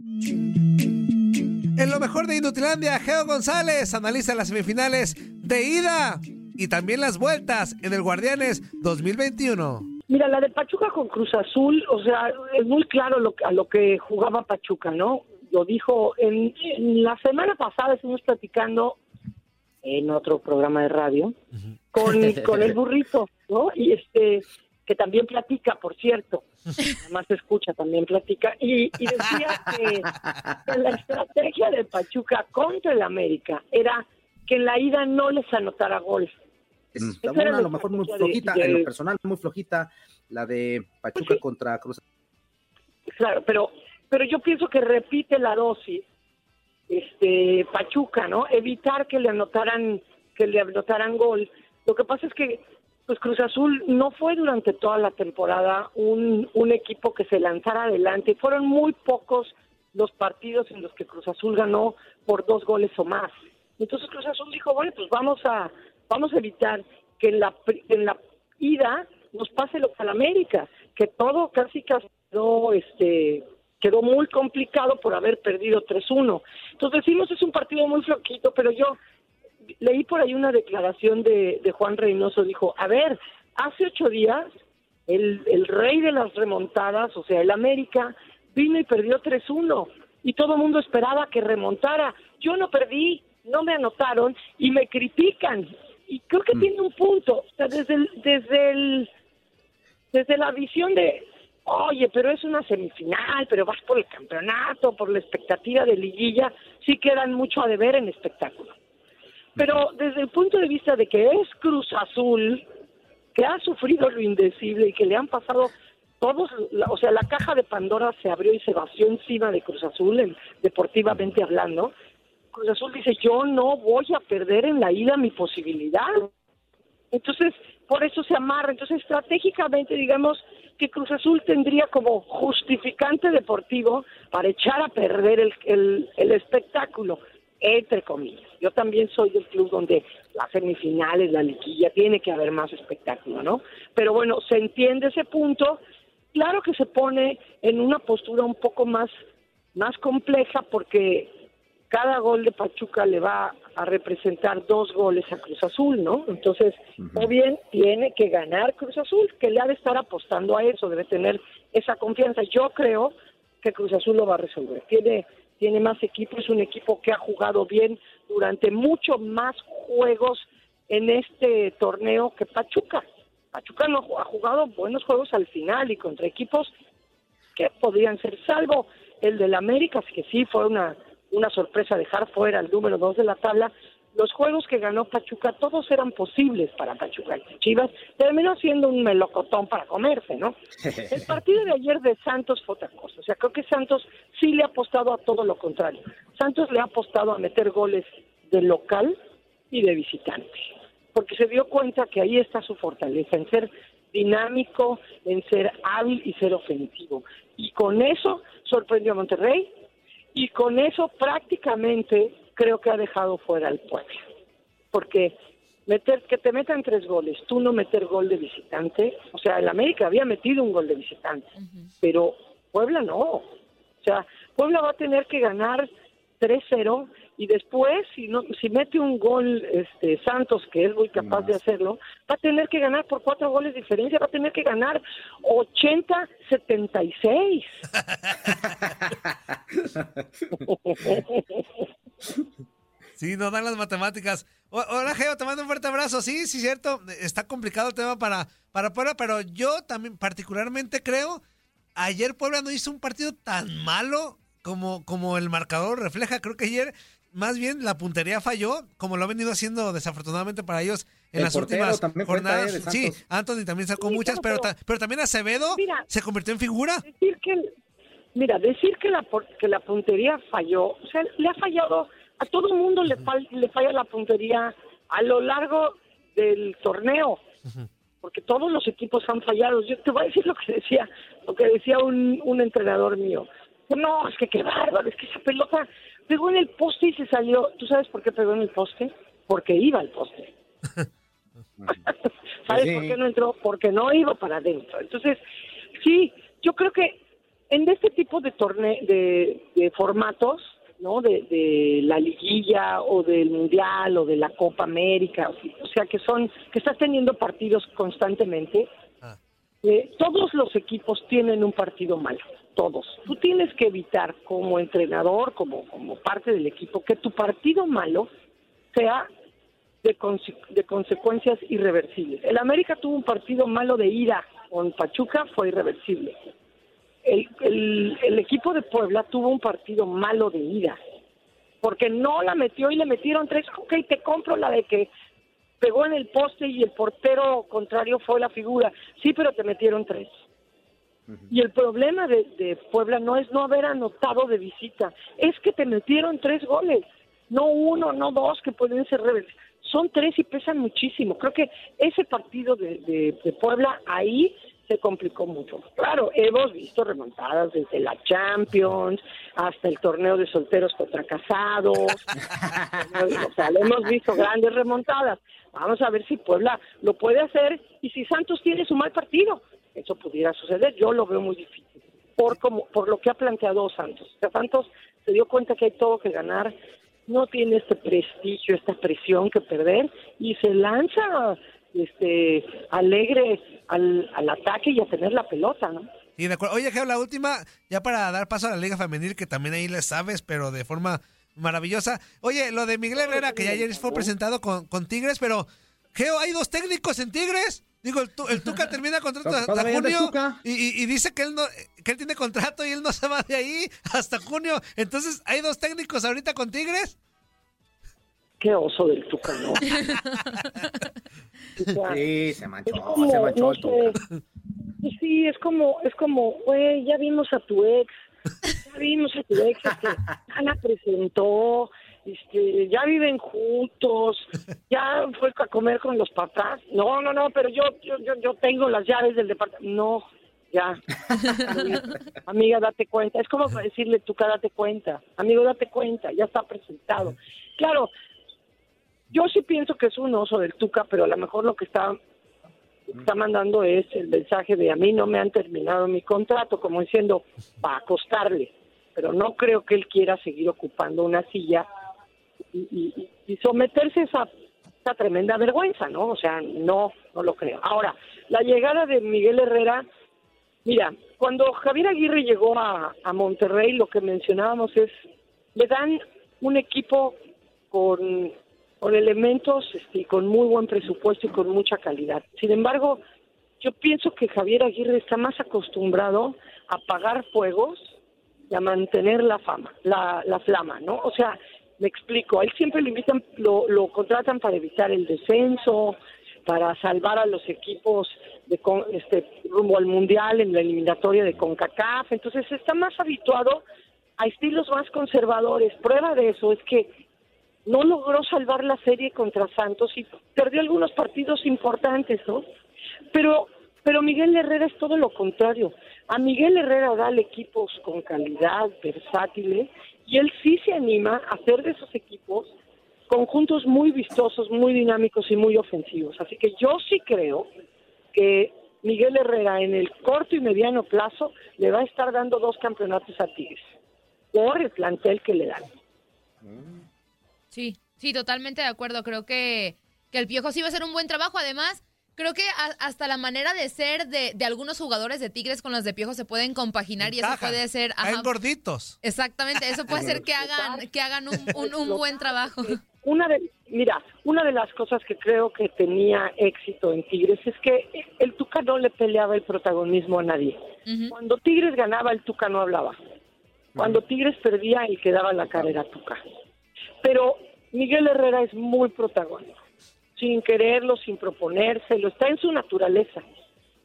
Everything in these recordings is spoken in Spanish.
En lo mejor de Inutilandia, Geo González analiza las semifinales de ida y también las vueltas en el Guardianes 2021. Mira, la de Pachuca con Cruz Azul, o sea, es muy claro lo, a lo que jugaba Pachuca, ¿no? Lo dijo en, en la semana pasada, estuvimos platicando en otro programa de radio con, con el burrito, ¿no? Y este, que también platica, por cierto, además escucha, también platica, y, y decía que, que la estrategia de Pachuca contra el América era que en la ida no les anotara gol. Buena, a lo mejor muy de- flojita, de- en lo personal muy flojita, la de Pachuca contra Cruz. Claro, pero, pero yo pienso que repite la dosis, este, Pachuca, ¿no? Evitar que le anotaran, que le anotaran gol. Lo que pasa es que, pues Cruz Azul no fue durante toda la temporada un, equipo que se lanzara adelante. Fueron muy pocos los partidos en los que Cruz Azul ganó por dos goles o más. Entonces Cruz Azul dijo, bueno, pues vamos a, vamos a evitar que en la, en la ida nos pase lo que al América, que todo casi casi quedó, este, quedó muy complicado por haber perdido 3-1. Entonces decimos es un partido muy floquito, pero yo leí por ahí una declaración de, de Juan Reynoso, dijo, a ver, hace ocho días el, el rey de las remontadas, o sea, el América, vino y perdió 3-1 y todo el mundo esperaba que remontara. Yo no perdí, no me anotaron y me critican. Y creo que tiene un punto, o sea, desde el, desde el, desde la visión de, oye, pero es una semifinal, pero vas por el campeonato, por la expectativa de liguilla, sí quedan mucho a deber en espectáculo. Pero desde el punto de vista de que es Cruz Azul, que ha sufrido lo indecible y que le han pasado todos, o sea, la caja de Pandora se abrió y se vació encima de Cruz Azul, en- deportivamente hablando. Cruz Azul dice, yo no voy a perder en la ida mi posibilidad. Entonces, por eso se amarra. Entonces, estratégicamente, digamos que Cruz Azul tendría como justificante deportivo para echar a perder el, el espectáculo, entre comillas. Yo también soy del club donde las semifinales, la liquilla, tiene que haber más espectáculo, ¿no? Pero bueno, se entiende ese punto. Claro que se pone en una postura un poco más, más compleja porque cada gol de Pachuca le va a representar dos goles a Cruz Azul, ¿no? Entonces, o bien tiene que ganar Cruz Azul, que le ha de estar apostando a eso, debe tener esa confianza. Yo creo que Cruz Azul lo va a resolver. Tiene, tiene más equipo, es un equipo que ha jugado bien durante mucho más juegos en este torneo que Pachuca. Pachuca no ha jugado buenos juegos al final y contra equipos que podrían ser, salvo el del América, que sí fue una, una sorpresa dejar fuera el número dos de la tabla. Los juegos que ganó Pachuca, todos eran posibles para Pachuca. Chivas terminó siendo un melocotón para comerse, ¿no? El partido de ayer de Santos fue otra cosa. O sea, creo que Santos sí le ha apostado a todo lo contrario. Santos le ha apostado a meter goles de local y de visitante. Porque se dio cuenta que ahí está su fortaleza, en ser dinámico, en ser hábil y ser ofensivo. Y con eso sorprendió a Monterrey y con eso prácticamente creo que ha dejado fuera al Puebla. Porque meter que te metan tres goles, tú no meter gol de visitante, o sea, el América había metido un gol de visitante, pero Puebla no. O sea, Puebla va a tener que ganar 3-0 y después si no si mete un gol este Santos que es muy capaz de hacerlo, va a tener que ganar por cuatro goles de diferencia, va a tener que ganar 80-76. Sí, no dan las matemáticas. Hola, Geo, te mando un fuerte abrazo. Sí, sí, cierto. Está complicado el tema para, para Puebla, pero yo también particularmente creo, ayer Puebla no hizo un partido tan malo como, como el marcador refleja. Creo que ayer más bien la puntería falló, como lo ha venido haciendo desafortunadamente para ellos en El las últimas jornadas. Sí. Anthony también sacó Sí, muchas, claro, pero, ta- pero también Acevedo Mira. se convirtió en figura. decir que el- Mira, decir que la, por- que la puntería falló, o sea, le ha fallado, a todo el mundo le, fal- le falla la puntería a lo largo del torneo, porque todos los equipos han fallado. Yo te voy a decir lo que decía, lo que decía un, un entrenador mío. No, es que qué bárbaro, es que esa pelota pegó en el poste y se salió. ¿Tú sabes por qué pegó en el poste? Porque iba al poste. ¿Sabes Sí. por qué no entró? Porque no iba para adentro. Entonces, sí, yo creo que en este tipo de torne de, de formatos, ¿no? De, de la liguilla o del mundial o de la Copa América, o sea, que son que estás teniendo partidos constantemente. Ah. eh, todos los equipos tienen un partido malo, todos. Tú tienes que evitar como entrenador, como como parte del equipo, que tu partido malo sea de, conse- de consecuencias irreversibles. El América tuvo un partido malo de ida con Pachuca, fue irreversible. El, el- el equipo de Puebla tuvo un partido malo de ida, porque no la metió y le metieron tres. Ok, te compro la de que pegó en el poste y el portero contrario fue la figura. Sí, pero te metieron tres. Y el problema de, de Puebla no es no haber anotado de visita, es que te metieron tres goles, no uno, no dos que pueden ser rebeldes, son tres y pesan muchísimo. Creo que ese partido de, de- de Puebla ahí se complicó mucho. Claro, hemos visto remontadas desde la Champions hasta el torneo de solteros contra casados, o sea, le hemos visto grandes remontadas. Vamos a ver si Puebla lo puede hacer y si Santos tiene su mal partido. Eso pudiera suceder, yo lo veo muy difícil. Por como por lo que ha planteado Santos. O sea, Santos se dio cuenta que hay todo que ganar, no tiene este prestigio, esta presión que perder y se lanza este alegre al, al ataque y a tener la pelota, ¿no? Y de acuerdo. Oye, Geo, la última, ya para dar paso a la Liga Femenil, que también ahí le sabes, pero de forma maravillosa. Oye, lo de Miguel Herrera, que ya ayer fue presentado con, con Tigres, pero, Geo, hay dos técnicos en Tigres. Digo, el, el Tuca termina contrato hasta junio Tuca. y, y- y dice que él, no, que él tiene contrato y él no se va de ahí hasta junio. Entonces, ¿hay dos técnicos ahorita con Tigres? Qué oso del Tuca, ¿no? O sea, Sí, se manchó, como, se manchó no el sé, sí, es como, es como, güey, ya vimos a tu ex, ya vimos a tu ex, este, ya la presentó, este, ya viven juntos, ya fue a comer con los papás. No, no, no, pero yo, yo, yo, yo tengo las llaves del departamento. No, ya. Amiga, amiga, date cuenta. Es como decirle, tú date cuenta. Amigo, date cuenta, ya está presentado. Claro, yo sí pienso que es un oso del Tuca, pero a lo mejor lo que está está mandando es el mensaje de a mí no me han terminado mi contrato, como diciendo, va a costarle, pero no creo que él quiera seguir ocupando una silla y, y- someterse a esa, esa tremenda vergüenza, ¿no? O sea, no, no lo creo. Ahora, la llegada de Miguel Herrera, mira, cuando Javier Aguirre llegó a, a Monterrey, lo que mencionábamos es, le dan un equipo con, con elementos este, y con muy buen presupuesto y con mucha calidad. Sin embargo, yo pienso que Javier Aguirre está más acostumbrado a pagar fuegos y a mantener la fama, la, la flama, ¿no? O sea, me explico, a él siempre lo invitan, lo, lo contratan para evitar el descenso, para salvar a los equipos de con- este rumbo al mundial en la eliminatoria de CONCACAF, entonces está más habituado a estilos más conservadores. Prueba de eso es que no logró salvar la serie contra Santos y perdió algunos partidos importantes, ¿no? Pero, pero Miguel Herrera es todo lo contrario. A Miguel Herrera dale equipos con calidad, versátiles, y él sí se anima a hacer de esos equipos conjuntos muy vistosos, muy dinámicos y muy ofensivos. Así que yo sí creo que Miguel Herrera en el corto y mediano plazo le va a estar dando dos campeonatos a Tigres por el plantel que le dan. Sí, sí, totalmente de acuerdo. Creo que, que el Piojo sí va a hacer un buen trabajo. Además, creo que a- hasta la manera de ser de, de algunos jugadores de Tigres con los de Piojo se pueden compaginar y eso puede ser... Ajá, gorditos. exactamente, eso puede ser que hagan, que hagan un, un- un buen trabajo. Una de, mira, una de las cosas que creo que tenía éxito en Tigres es que el Tuca no le peleaba el protagonismo a nadie. Cuando Tigres ganaba, el Tuca no hablaba. Cuando Tigres perdía, el que daba la cara era Tuca. Pero Miguel Herrera es muy protagónico, sin quererlo, sin proponérselo, está en su naturaleza.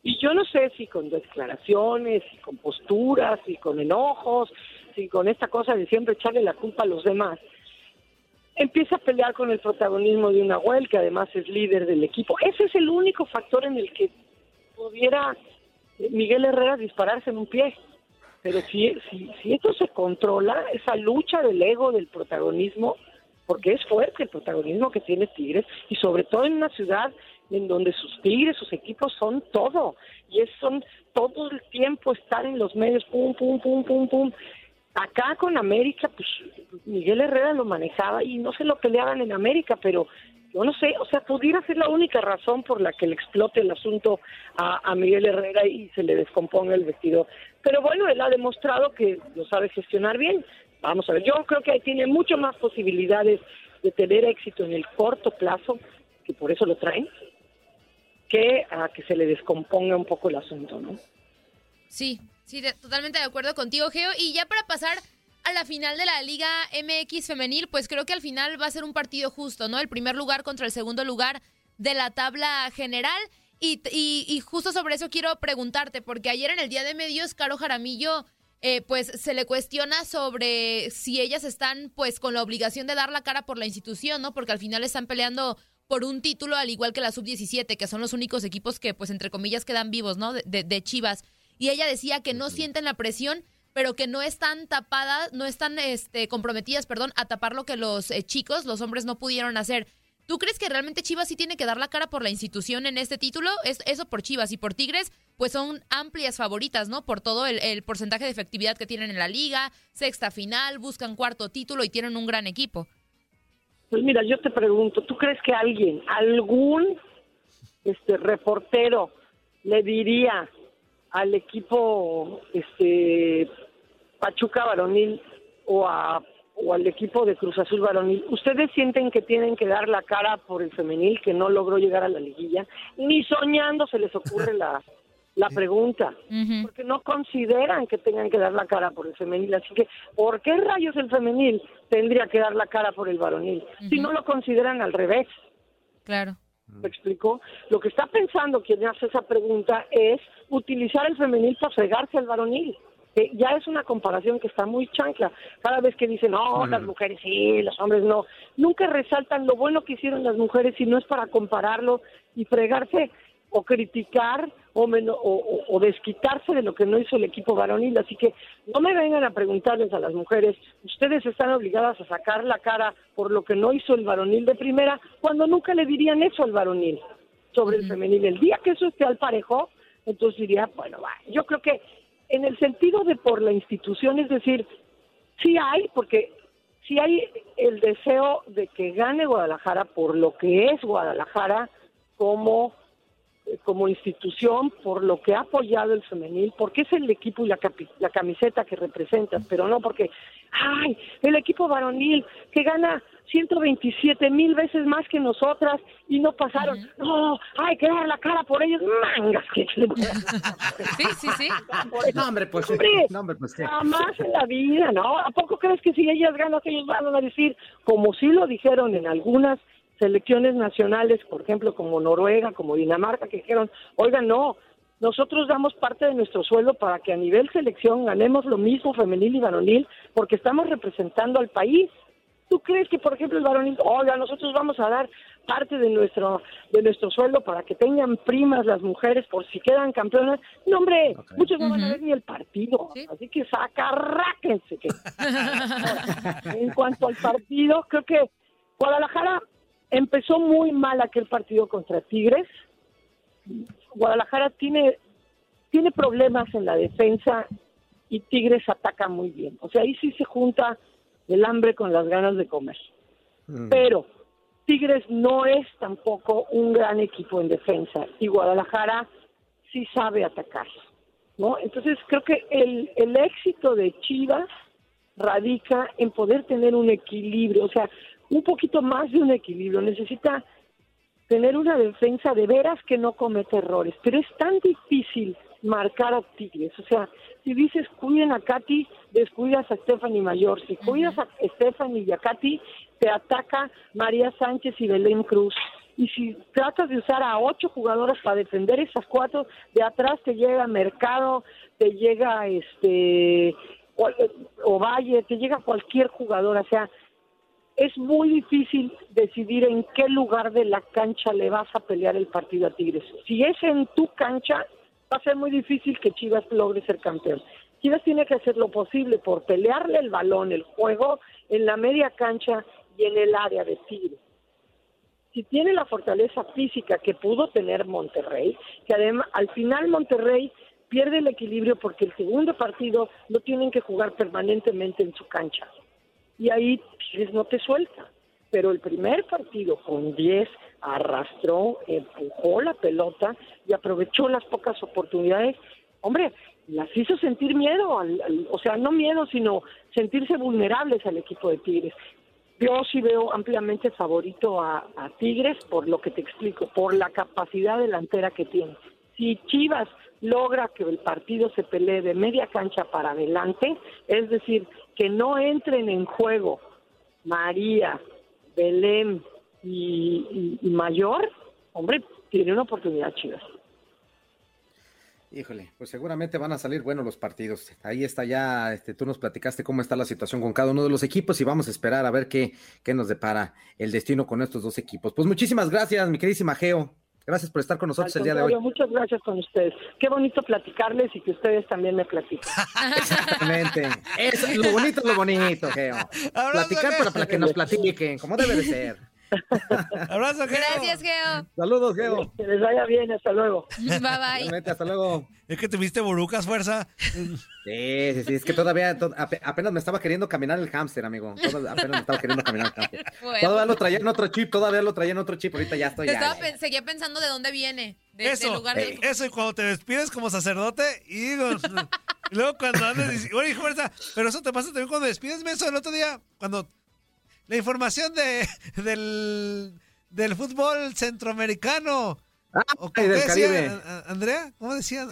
Y yo no sé si con declaraciones, si con posturas, si con enojos, si con esta cosa de siempre echarle la culpa a los demás, empieza a pelear con el protagonismo de una Nahuel, que además es líder del equipo. Ese es el único factor en el que pudiera Miguel Herrera dispararse en un pie. Pero si, si, si esto se controla, esa lucha del ego, del protagonismo, porque es fuerte el protagonismo que tiene Tigres, y sobre todo en una ciudad en donde sus Tigres, sus equipos son todo, y es, son todo el tiempo estar en los medios, pum, pum, pum, pum, pum. Acá con América, pues Miguel Herrera lo manejaba y no se lo peleaban en América, pero yo no sé, o sea, pudiera ser la única razón por la que le explote el asunto a, Miguel Herrera y se le descomponga el vestido. Pero bueno, él ha demostrado que lo sabe gestionar bien. Vamos a ver, yo creo que tiene mucho más posibilidades de tener éxito en el corto plazo, que por eso lo traen, que a que se le descomponga un poco el asunto, ¿no? Sí, sí, totalmente de acuerdo contigo, Geo. Y ya para pasar a la final de la Liga MX femenil, pues creo que al final va a ser un partido justo, ¿no? El primer lugar contra el segundo lugar de la tabla general. Y, y, justo sobre eso quiero preguntarte, porque ayer en el Día de Medios, Caro Jaramillo, eh, pues se le cuestiona sobre si ellas están pues con la obligación de dar la cara por la institución, ¿no? Porque al final están peleando por un título, al igual que la sub-17, que son los únicos equipos que, pues, entre comillas, quedan vivos, ¿no? De, de Chivas. Y ella decía que no sienten la presión pero que no están tapadas, no están este, comprometidas, perdón, a tapar lo que los eh, chicos, los hombres no pudieron hacer. ¿Tú crees que realmente Chivas sí tiene que dar la cara por la institución en este título? Es, eso por Chivas y por Tigres, pues son amplias favoritas, ¿no? Por todo el, el, porcentaje de efectividad que tienen en la liga, sexta final, buscan cuarto título y tienen un gran equipo. Pues mira, yo te pregunto, ¿tú crees que alguien, algún este reportero le diría al equipo este Pachuca varonil o a o al equipo de Cruz Azul varonil, ¿ustedes sienten que tienen que dar la cara por el femenil que no logró llegar a la liguilla? Ni soñando se les ocurre la, la pregunta, porque no consideran que tengan que dar la cara por el femenil. Así que, ¿por qué rayos el femenil tendría que dar la cara por el varonil? Si no lo consideran al revés. Claro. ¿Me explico? Lo que está pensando quien hace esa pregunta es utilizar el femenil para fregarse al varonil. Que ya es una comparación que está muy chancla. Cada vez que dicen, no, las mujeres sí, los hombres no, nunca resaltan lo bueno que hicieron las mujeres si no es para compararlo y fregarse o criticar o, o, desquitarse de lo que no hizo el equipo varonil. Así que no me vengan a preguntarles a las mujeres, ustedes están obligadas a sacar la cara por lo que no hizo el varonil de primera, cuando nunca le dirían eso al varonil sobre el femenil. El día que eso esté al parejo, entonces diría, bueno, va. yo creo que en el sentido de por la institución, es decir, sí hay, porque sí hay el deseo de que gane Guadalajara por lo que es Guadalajara como como institución por lo que ha apoyado el femenil, porque es el equipo y la, la camiseta que representas, pero no porque, ay, el equipo varonil que gana 127 mil veces más que nosotras y no pasaron. No, hay que dar la cara por ellos. Mangas que Sí, sí, sí. No, hombre, pues, no, hombre, pues Jamás en la vida, ¿no? ¿A poco crees que si ellas ganan, ellos van a decir, como sí lo dijeron en algunas selecciones nacionales, por ejemplo, como Noruega, como Dinamarca, que dijeron, oigan, no, nosotros damos parte de nuestro sueldo para que a nivel selección ganemos lo mismo femenil y varonil, porque estamos representando al país. ¿Tú crees que, por ejemplo, el varonil, oiga, nosotros vamos a dar parte de nuestro de nuestro sueldo para que tengan primas las mujeres por si quedan campeonas? No, hombre, muchos no van a ver ni el partido, así que sacarráquense. Que... en cuanto al partido, creo que Guadalajara Empezó muy mal aquel partido contra Tigres. Guadalajara tiene, tiene problemas en la defensa y Tigres ataca muy bien. O sea, ahí sí se junta el hambre con las ganas de comer. Mm. Pero Tigres no es tampoco un gran equipo en defensa y Guadalajara sí sabe atacar. ¿no? Entonces creo que el, el éxito de Chivas radica en poder tener un equilibrio. O sea, un poquito más de un equilibrio, necesita tener una defensa de veras que no comete errores, pero es tan difícil marcar a Tigres, o sea, si dices cuiden a Katy, descuidas a Stephanie Mayor, si cuidas a Stephanie y a Katy, te ataca María Sánchez y Belén Cruz, Y si tratas de usar a ocho jugadoras para defender esas cuatro, de atrás te llega Mercado, te llega este Ovalle, te llega cualquier jugador, o sea, es muy difícil decidir en qué lugar de la cancha le vas a pelear el partido a Tigres. Si es en tu cancha, va a ser muy difícil que Chivas logre ser campeón. Chivas tiene que hacer lo posible por pelearle el balón, el juego, en la media cancha y en el área de Tigres. Si tiene la fortaleza física que pudo tener Monterrey, que además al final Monterrey pierde el equilibrio porque el segundo partido lo tienen que jugar permanentemente en su cancha. Y ahí Tigres no te suelta. Pero el primer partido con 10 arrastró, empujó la pelota y aprovechó las pocas oportunidades. Hombre, las hizo sentir miedo, o sea, no miedo, sino sentirse vulnerables al equipo de Tigres. Yo sí veo ampliamente favorito a, Tigres por lo que te explico, por la capacidad delantera que tiene. Si Chivas logra que el partido se pelee de media cancha para adelante, es decir, que no entren en juego María, Belén y, Mayor, hombre, tiene una oportunidad Chivas. Híjole, pues seguramente van a salir buenos los partidos. Ahí está ya, este, tú nos platicaste cómo está la situación con cada uno de los equipos y vamos a esperar a ver qué, qué nos depara el destino con estos dos equipos. Pues muchísimas gracias, mi queridísima Geo. Gracias por estar con nosotros el día de hoy. Muchas gracias con ustedes. Qué bonito platicarles y que ustedes también me platiquen. Exactamente. Es, lo bonito es lo bonito, Geo. Platicar para que nos platiquen, como debe de ser. Abrazo, Geo. Gracias, Geo. Saludos, Geo. Que les vaya bien, hasta luego. Bye, bye. hasta luego. Es que tuviste burucas, fuerza. Sí, sí, sí. Es que todavía, apenas me estaba queriendo caminar el hámster, amigo. apenas me estaba queriendo caminar el hámster. Todavía lo traía en otro chip, todavía lo traía en otro chip. Ahorita ya estoy. ya, seguía pensando de dónde viene. De, eso, lugar eso, y cuando te despides como sacerdote, y, luego cuando andas, oye, fuerza, pero eso te pasa también cuando despides, eso el otro día, cuando la información de, del, del fútbol centroamericano. Ah, del Caribe. Andrea, ¿cómo decía?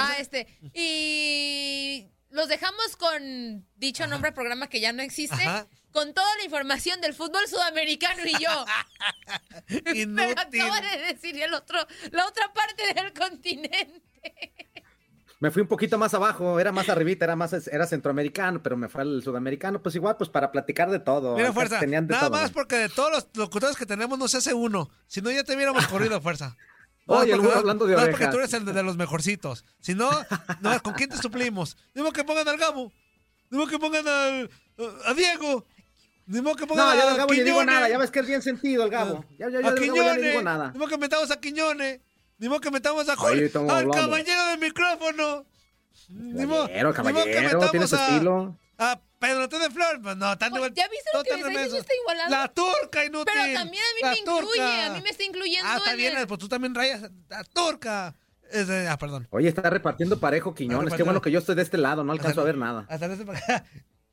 ah, este. Y los dejamos con dicho nombre programa que ya no existe. Con toda la información del fútbol sudamericano y yo. Pero acaba de decir el otro, la otra parte del continente me fui un poquito más abajo, era más arribita, era más era centroamericano, pero me fue al sudamericano, pues igual, pues para platicar de todo. Mira, fuerza, nada más porque de todos los locutores que tenemos no se hace uno, si no ya te hubiéramos corrido, fuerza. Oye, el hablando de no, porque tú eres el de, los mejorcitos. Si no, no, ¿con quién te suplimos? Dime que pongan al Gabo. Dime que pongan al, a Diego. Dime que pongan no, yo al Gabo ni digo nada. Ya ves que es bien sentido el Gabo. Ya, ya, ya, a Quiñones. Ya no digo nada. Que metamos a Quiñones. Dimo que metamos a Jorge, al caballero del micrófono. Caballero, caballero, tiene su estilo. A Pedro T. de Flor, pues no, tanto igual. ¿Ya viste lo que me está igualando? La turca inútil. Pero también a mí me incluye, a mí me está incluyendo. Ah, está bien, pues tú también rayas. La turca. ah, perdón. Oye, está repartiendo parejo Quiñones. Qué bueno que yo estoy de este lado, no alcanzo a ver nada. Hasta este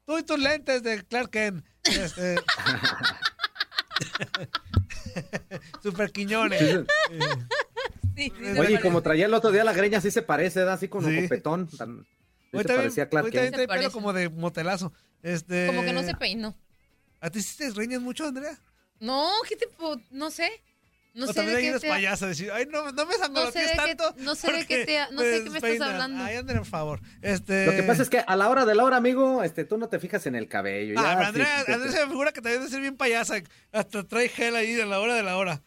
Tú y tus lentes de Clark Kent. Este... Super Quiñones. Oye, como traía el otro día la greña, así se parece, da así como sí. copetón. Tan, se parecía Clark Kent. pelo como de motelazo. Este... Como que no se peinó. ¿A ti sí te greñas mucho, Andrea? No, ¿qué tipo? No sé. No o sé de qué te... payasa, decir, ay, no, no me sangolotees no tanto. no sé de qué te, no sé qué me estás hablando. Ay, Andrea, por favor. Este... Lo que pasa es que a la hora de la hora, amigo, este, tú no te fijas en el cabello. Ah, ya, Andrea, Andrea se me figura que también debe ser bien payasa. Hasta trae gel ahí de la hora de la hora.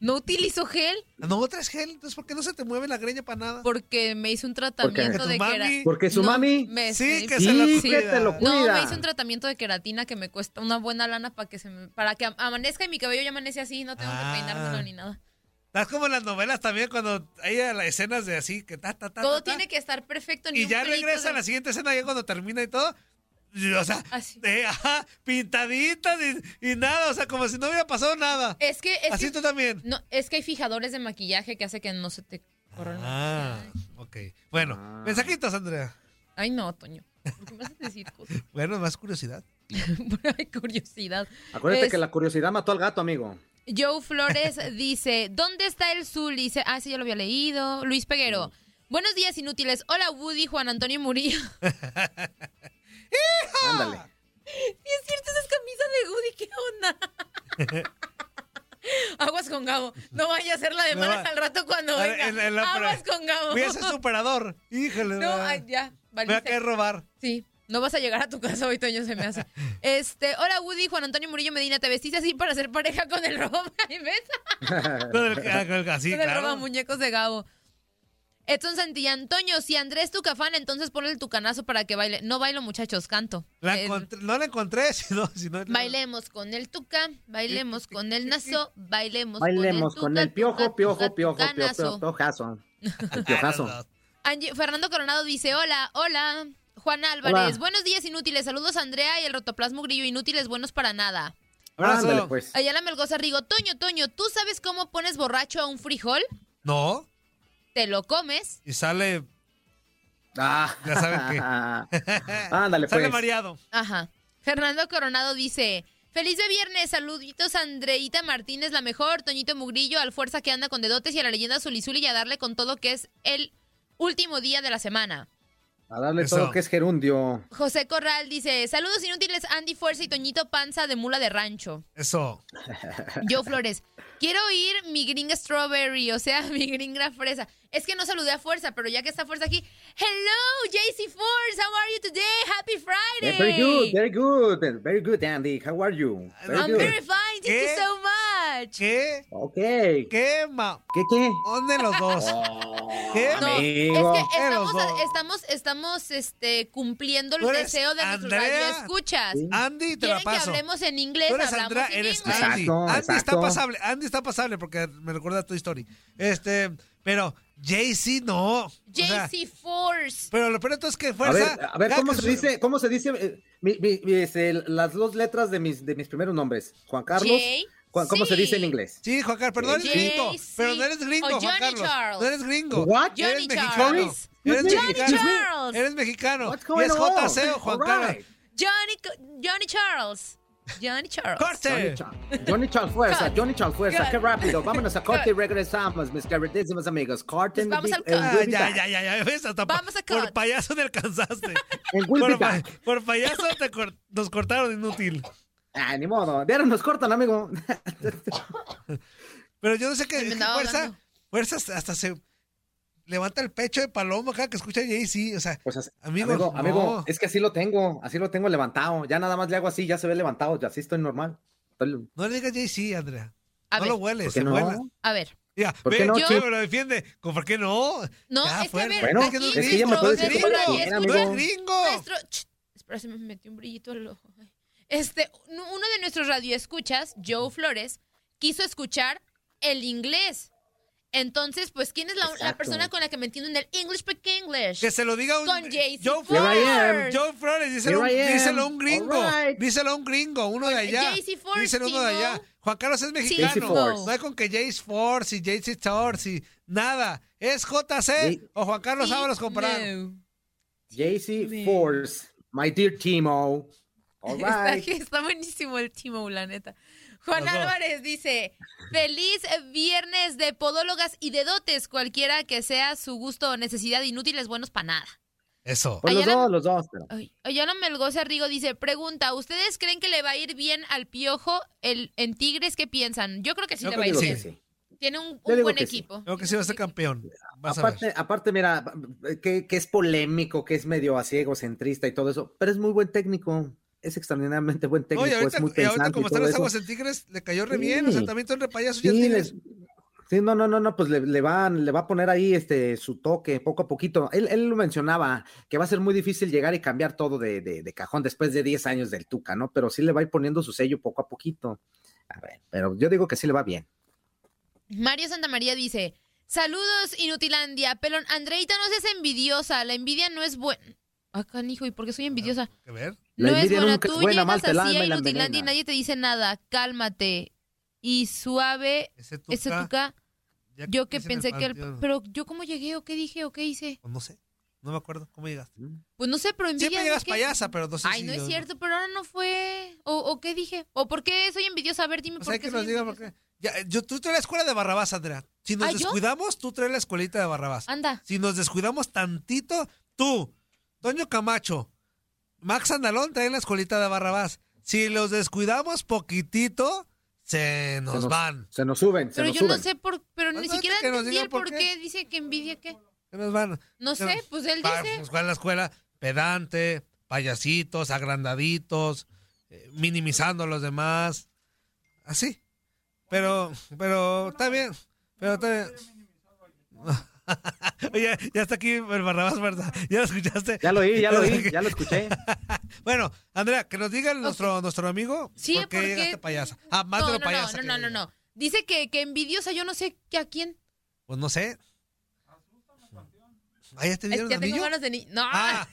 ¿No utilizo gel? No traes gel, entonces ¿por qué no se te mueve la greña para nada? Porque me hizo un tratamiento de queratina. Porque su mami. sí, que se lo cuida. te lo cuida. No, me hizo un tratamiento de queratina que me cuesta una buena lana para que se para que amanezca y mi cabello ya amanece así, no tengo que ah. peinármelo ni nada. Estás como en las novelas también cuando hay las escenas de así que ta ta ta. Todo tiene que estar perfecto. y ya regresa a la siguiente escena ya cuando termina y todo o sea, ajá, pintaditas y, nada, o sea, como si no hubiera pasado nada. Es que. Así tú también. No, es que hay fijadores de maquillaje que hace que no se te corran. Ah, ok. Bueno, ah. mensajitos, Andrea. Ay, no, Toño. ¿Por qué me haces decir cosas? bueno, más curiosidad. hay curiosidad. Acuérdate que la curiosidad mató al gato, amigo. Joe Flores dice: ¿Dónde está el Zul? Dice: Ah, sí, ya lo había leído. Luis Peguero. Mm. Buenos días, inútiles. Hola, Woody, Juan Antonio Murillo. Ándale. Sí, es cierto, esa es camisa de Woody, ¿qué onda? Aguas con Gabo. No vaya a ser la de No malas al rato cuando venga. la- Aguas con Gabo. Voy a ser su operador. Híjole. No, ay, ya. me va a querer robar. Sí. No vas a llegar a tu casa hoy, Toño, se me hace. Este, hola Woody, Juan Antonio Murillo Medina, ¿te vestiste así para ser pareja con el robo? Ay, ¿ves? Con el- ah, con el- así, con el claro. roba muñecos de Gabo. Edson Santillán, Toño, si Andrés Tucafán, entonces ponle el tucanazo para que baile. No bailo, muchachos, canto. La Eh, no la encontré, sino, sino Bailemos con el tuca, bailemos con el nazo, bailemos, Bailemos con el tuca, piojo, tuca, piojo, tuca, piojo, piojo, piojazo. El piojazo. Angie- Fernando Coronado dice, hola, hola. Juan Álvarez, Hola. buenos días inútiles, saludos a Andrea y el rotoplasmo grillo, inútiles, buenos para nada. Abrazo. Pues. Ayala Melgoza Rigo, Toño, Toño, ¿tú sabes cómo pones borracho a un frijol? No, Te lo comes. y sale. Ah. Ya saben Ándale, sale pues. mareado. Ajá. Fernando Coronado dice, feliz de viernes, saluditos a Andreita Martínez, la mejor, Toñito Mugrillo, al fuerza que anda con dedotes y a la leyenda Zulizuli y a darle con todo que es el último día de la semana. A darle Eso. todo que es gerundio. José Corral dice, saludos inútiles Andy Fuerza y Toñito Panza de Mula de Rancho. Eso. Yo Flores, quiero oír mi gringa strawberry, o sea, mi gringa fresa. Es que no saludé a Fuerza, pero ya que está Fuerza aquí, hello JC Force, how are you today? Happy Friday. Eh, very good, very good, very good, Andy. How are you? Very I'm good. very fine, thank ¿Qué? you so much. ¿Qué? Ok. ¿Qué, ma? ¿Qué, qué? ¿Dónde los dos? ¿Qué? No, Amigo. es que los estamos, estamos, estamos este, cumpliendo el deseo de radioescuchas. Sí. Andy, te la Quieren que paso. hablemos en inglés, Tú eres hablamos Andrea, en eres inglés. Andy. Exacto, Andy está pasable. Andy está pasable porque me recuerda a tu historia. Este, pero Jay-Z no. O sea, JC Force. pero lo peor es que A fuerza. ver, a ver, ¿cómo se dice? ¿Cómo se dice? eh, mi- mi- este, las dos letras de mis, de mis primeros nombres. Juan Carlos. Juan- ¿Cómo se dice en sí. inglés? Sí, Juan Carlos, pero no eres gringo. Pero no eres gringo, Juan Johnny Carlos. Charles. No eres gringo. What? Eres Johnny mexicano. Charles. Eres mexicano. Charles. Eres mexicano. What's Y going es on? JC Juan All Carlos. right. Johnny, Johnny Charles. Johnny Charles. Johnny, ¡Corte! Johnny Charles Fuerza, Cut. Johnny Charles Fuerza, Cut. qué rápido. Vámonos a corte y regresamos, mis queridísimos amigos. Corte Pues vamos al Be ya, ya, ya, ya. ¿Ves? Hasta Vamos a por payaso te alcanzaste. Por, pa- por payaso te cor- nos cortaron inútil. Ah, ni modo. De ahora nos cortan, amigo. Pero yo no sé qué. Fuerza, fuerza hasta- hasta se levanta el pecho de paloma acá que escucha Jay-Z. O sea, Pues así- Amigos, amigo, no. amigo, es que así lo tengo, así lo tengo levantado. Ya nada más le hago así, ya se ve levantado, ya así estoy normal. Estoy- no le digas Jay-Z, Andrea. A no ver, lo huele, ¿Por se qué no? vuela. a ver. Ya, ¿Por ve, qué no, yo me lo defiende. ¿Con ¿Por qué no? No, Ya, es que a ver, Bueno, aquí es que ya me puede nuestro- decir No es gringo. Nuestro, Ch, espera, se me metió un brillito al ojo. Este, uno de nuestros radioescuchas, Joe Flores, quiso escuchar el inglés. Entonces, pues, ¿quién es la, persona con la que me entiendo en el English Speak English? Que se lo diga un. Con Jay-Z Joe Flores. Joe Flores, díselo, díselo a un gringo. Right. Díselo a un gringo, uno de allá. Force, díselo uno de allá. Juan Carlos es mexicano. Force. No hay con que Jay's Force y Jay's Force y nada. Es JC Jay- o Juan Carlos Sí, Ábalos comparar. no. JC Force, my dear Timo. All Está, está buenísimo el Timo, la neta. Juan Los dos. Álvarez dice, feliz viernes de podólogas y de dotes, cualquiera que sea su gusto o necesidad, inútiles, buenos para nada. Eso. Pues los dos, los dos. pero- Ay, Ayala Melgoza Rigo dice, pregunta, ¿ustedes creen que le va a ir bien al Piojo el, en Tigres? ¿Qué piensan? Yo creo que sí Yo le va a ir bien. sí. Tiene un, buen sí. equipo. Creo que sí va a ser campeón. Vas a ver. Aparte, aparte, mira, que, que es polémico, que es medio así egocentrista y todo eso, pero es muy buen técnico. Es extraordinariamente buen técnico, Oye, ahorita, es muy y ahorita como y están las aguas en Tigres, le cayó re bien. O sea, Sí. también son re payasos ya Sí, les- sí, no, no, no, no, pues le, le van, le va a poner ahí este su toque poco a poquito. Él, él lo mencionaba, que va a ser muy difícil llegar y cambiar todo de, de- de cajón después de 10 años del Tuca, ¿no? Pero sí le va a ir poniendo su sello poco a poquito. A ver, pero yo digo que sí le va bien. Mario Santamaría dice, saludos Inutilandia, pelón, Andreita no seas envidiosa, la envidia no es buena. Acá, hijo, ¿y por qué soy envidiosa? Que ver. La no es buena, nunca es tú buena, llegas así a Inutilandia y nadie te dice nada, cálmate. Y suave, Ese Tuca. ese tuca, yo que pensé que el... Pero yo cómo llegué o qué dije o qué hice. Pues no sé. No me acuerdo cómo llegaste. Pues no sé, pero envidia... Siempre ¿de llegas payasa, pero no sé Ay, si no es yo- cierto, pero ahora no fue... ¿O, o qué dije? ¿O por qué soy envidiosa? A ver, dime Pues por hay qué que soy nos diga por qué. Ya, eh, yo, tú traes la escuela de Barrabás, Andrea. Si nos ¿Ah, yo? descuidamos, tú traes la escuelita de Barrabás. Anda. Si nos descuidamos tantito, tú, Toño Camacho, Max Andalón traen la escuelita de Barrabás. Si los descuidamos poquitito, Se nos, van. Se nos suben, se Pero nos yo suben. no sé por, pero Pues ni no, siquiera que nos entendí diga el por qué. qué dice que envidia qué. Se nos van. No Se sé, nos- pues él dice. ¿cuál es la escuela? Pedante, payasitos, agrandaditos, eh, minimizando a los demás. Así. Pero, pero está bien. Pero está bien. Oye, ya está aquí el Barrabás, ¿verdad? ¿Ya lo escuchaste? Ya lo oí, ya lo oí, ya lo escuché. Bueno, Andrea, que nos diga nuestro, nuestro amigo Sí, por qué porque- llegaste payasa. Ah, más no, de no, lo payasa. no, no, no, no. Dice que, que envidiosa, yo no sé que a quién. Pues no sé. ¿Ah, ya te Es dieron que ya tengo anillo? ganas de ni. No, Ah,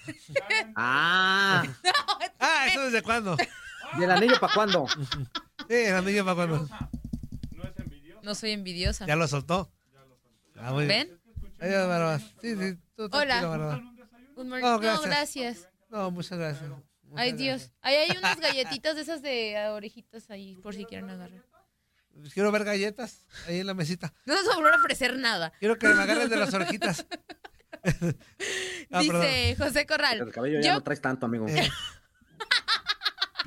Ah, ah, ¿eso desde cuándo? ¿y el anillo para cuándo? Sí, el anillo para cuándo. no soy envidiosa. Ya lo soltó. Ah, muy bien. ¿Ven? Adiós, Barrabás. Sí, sí, tú Hola. Good morning. No, No, gracias. gracias. No, muchas gracias. Ay, Dios. Ahí hay unas galletitas de esas de orejitas ahí, por si quieren agarrar. gracias. Quiero ver galletas ahí en la mesita. No nos va a volver a ofrecer nada. Quiero que me agarren de las orejitas. Ah, perdón. Dice José Corral. El cabello ya Yo no traes tanto, amigo. Eh.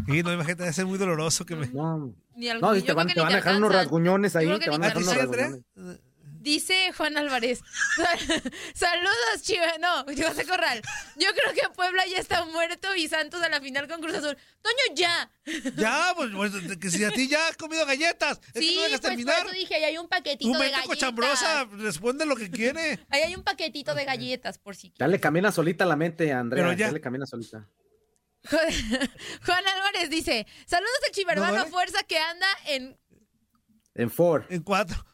Sí, no, imagínate, debe ser muy doloroso que me... No, ni al- no, te van, te van a dejar unos rasguñones ahí, te van a ni te ¿A dejar unos rasguñones. Dice Juan Álvarez. Saludos, Chiva. No, José Corral. Yo creo que Puebla ya está muerto y Santos a la final con Cruz Azul. Toño, ya. Ya, pues, pues, que si a ti ya has comido galletas, es que Sí, no pues dejas por terminar. eso dije, ahí hay un paquetito de galletas. cochambrosa responde lo que quiere. Ahí hay un paquetito de galletas, por si Ya le camina solita la mente, Andrea. Pero ya. ya. le camina solita. Juan Álvarez dice, saludos al chivermano ¿No fuerza que anda en, En four, En cuatro.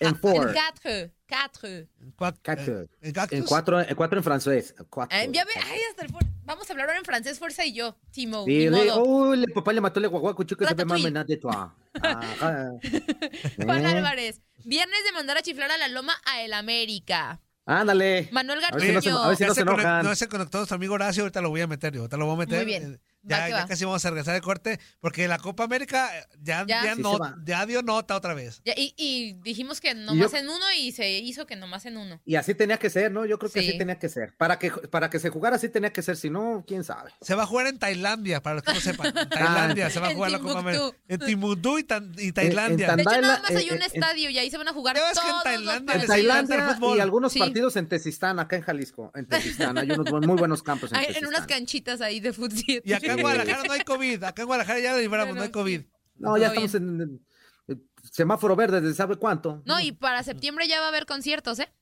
En en four, quatre, quatre. En cuatro. Eh, En en cuatro, en cuatro en francés. Cuatro. Eh, ya ve, ay, hasta el for- Vamos a hablar ahora en francés, fuerza y yo, Timo. Sí, le- oh, le papá le mató le guaguaco, chico, se ve más Ratatouille. menaz de toi. Juan Eh, Álvarez, viernes de mandar a chiflar a la loma a el América. Ándale. Manuel A ver si no se- a ver si Ya no se enojan. no se conectó nuestro amigo Horacio, ahorita lo voy a meter, yo ahorita lo voy a meter. Muy bien. Va Ya, ya va. casi vamos a regresar de corte, porque la Copa América eh, ya, Ya. ya, Sí no- se va. ya dio nota otra vez. Ya, y, y dijimos que Y nomás yo- en uno y se hizo que nomás en uno. Y así tenía que ser, ¿no? Yo creo que Sí. así tenía que ser. Para que, para que se jugara así tenía que ser, si no, quién sabe. Se va a jugar en Tailandia, para los que no sepan. En Tailandia se va a jugar la Copa. América. En Timbuktu y, Tan- y Tailandia. en De hecho, nada más hay eh, un eh, estadio y ahí se van a jugar ves que en todos los Tailandia Tailandia y algunos Sí. partidos en Tezistán, acá en Jalisco. En Tezistán hay unos muy buenos campos en Ay, en unas canchitas ahí de fútbol. Y acá en. Guadalajara no hay COVID. Acá en Guadalajara ya lo libramos, Bueno, no hay COVID. No, ya estamos en, en- en semáforo verde desde sabe cuánto. No, y para septiembre ya va a haber conciertos, ¿eh?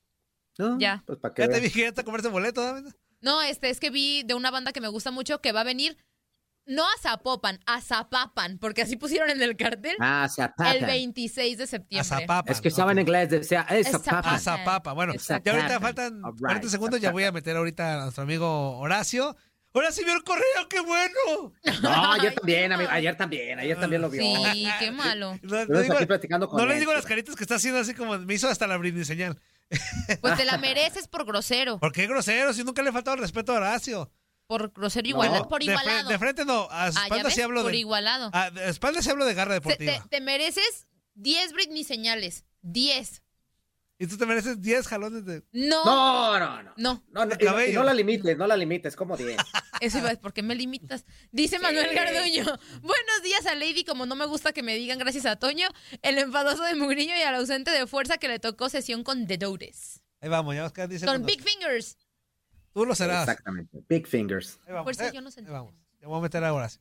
No, ya. Pues para que Ya te dije, ya te comerse boleto. No, este es que vi de una banda que me gusta mucho que va a venir no a Zapopan, a Zapapan, porque así pusieron en el cartel Ah, Zapata. el 26 de A septiembre. Zapapa. Es que estaba en inglés, decía, es Es Zapapa. A Zapapa. Bueno, ya ahorita faltan Alright, 40 segundos. Ya Zapapa. voy a meter ahorita a nuestro amigo Horacio. Ahora sí vio el correo, qué bueno. No, ayer Ay, también, no. amigo, ayer también, ayer también lo vio. Sí, qué malo. No, no digo- platicando con no les digo las caritas que está haciendo así como me hizo hasta la brindis señal. Pues te la mereces por grosero. ¿Por qué grosero? Si nunca le he faltado el respeto a Horacio. Por grosero No, igualado. por de, fre- igualado. de frente no, a Ah, ¿ya espaldas ves? sí hablo Por de. igualado. A de espaldas sí hablo de garra deportiva. te, te mereces 10 Britney señales. 10. Y tú te mereces 10 jalones de. No. No, no, no. No. No, no, no- y cabello. no la limites, no la limites, como 10. Eso iba, ¿por qué me limitas? Dice Manuel Garduño. Buenos días a Lady, como no me gusta que me digan gracias a Toño, el enfadoso de Mugriño y al ausente de fuerza que le tocó sesión con The Dores. Ahí vamos, ya quedan 10 Con segundos. Big Fingers. Tú lo serás. Exactamente. Big fingers. Ahí vamos. Fuerza, eh, yo no sé. ahí vamos. Te voy a meter a Horacio.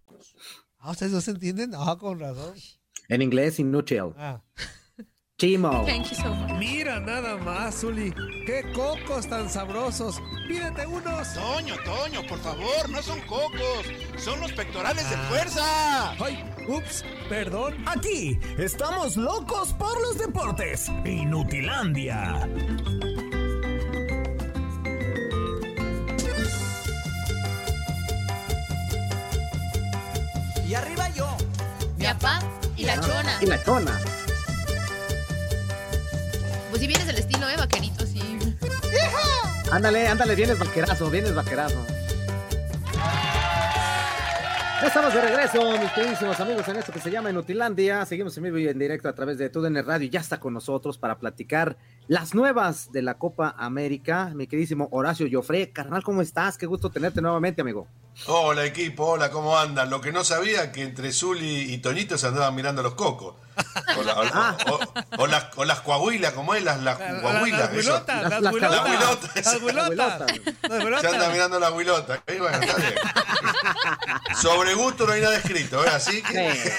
Ah, ¿ustedes no se entienden? Ah, con razón. En inglés, inútil. Ah. Chimo. Thank you so much. Mira nada más, Zuli. ¡Qué cocos tan sabrosos! ¡Pídete unos! Toño, Toño, por favor, no son cocos, son los pectorales de Ah. fuerza. ¡Ay! ¡Ups! Perdón. Aquí estamos locos por los deportes. Inutilandia. Y arriba yo. Y Yapa y la chona. Y la chona. Pues si vienes el estilo, ¿eh? Vaquerito, sí. Ándale, ándale, vienes vaquerazo, vienes vaquerazo. Ya estamos de regreso, mis queridísimos amigos, en esto que se llama Inutilandia. Seguimos en vivo y en directo a través de TUDN Radio. Ya está con nosotros para platicar las nuevas de la Copa América. Mi queridísimo Horacio Joffre. Carnal, ¿cómo estás? Qué gusto tenerte nuevamente, amigo. Hola equipo, hola, ¿cómo andan? Lo que no sabía que entre Zuli y Toñito se andaban mirando los cocos. O, la- o- Ah. o- o las, o las coahuilas, ¿cómo es? Las, las Las guaguilas. eso. huilotas, Las- las las huilotas. huilotas. Las huilotas. Las Se huilotas. anda mirando las huilotas. Y bueno, está bien. Sobre gusto no hay nada escrito, ¿eh? Así que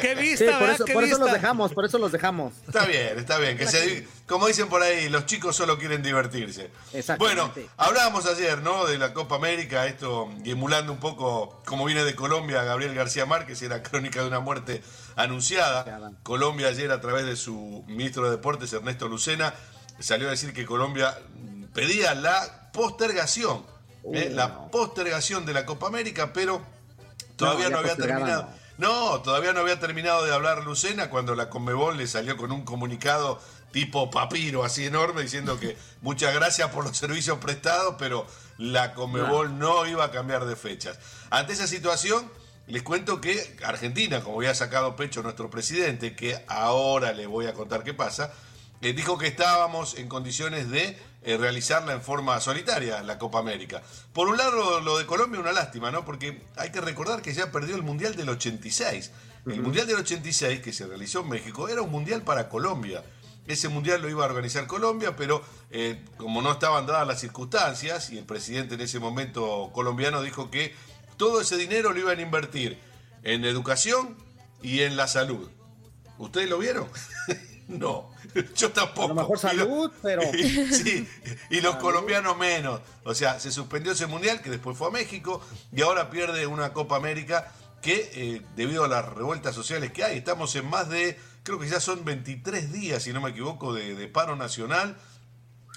Qué Sí, vista, por ¿verdad? eso, Qué por eso los vista. dejamos, por eso los dejamos. está bien, está bien. Que se, como dicen por ahí, los chicos solo quieren divertirse. Exactamente. Bueno, hablábamos ayer, ¿no? De la Copa América, esto, y emulando un poco como viene de Colombia Gabriel García Márquez, era crónica de una muerte anunciada. Colombia ayer, a través de su ministro de Deportes, Ernesto Lucena, salió a decir que Colombia pedía la postergación, ¿eh? Uh, la no. postergación de la Copa América, pero todavía No, no, había terminado. No, todavía no había terminado de hablar Lucena cuando la Conmebol le salió con un comunicado tipo papiro así enorme diciendo que muchas gracias por los servicios prestados, pero la Conmebol no iba a cambiar de fechas. Ante esa situación, les cuento que Argentina, como había sacado pecho nuestro presidente, que ahora les voy a contar qué pasa, eh, dijo que estábamos en condiciones de eh, realizarla en forma solitaria, la Copa América. Por un lado, lo, lo de Colombia una lástima, ¿no? Porque hay que recordar que ya perdió el Mundial del 86. El Mundial del 86, que se realizó en México, era un Mundial para Colombia. Ese Mundial lo iba a organizar Colombia, pero eh, como no estaban dadas las circunstancias, y el presidente en ese momento colombiano dijo que todo ese dinero lo iban a invertir en educación y en la salud. ¿Ustedes lo vieron? no, yo tampoco. A lo mejor Y salud, pero- sí, y los colombianos menos. O sea, se suspendió ese mundial que después fue a México y ahora pierde una Copa América que eh, debido a las revueltas sociales que hay, estamos en más de, creo que ya son 23 días, si no me equivoco, de, paro nacional.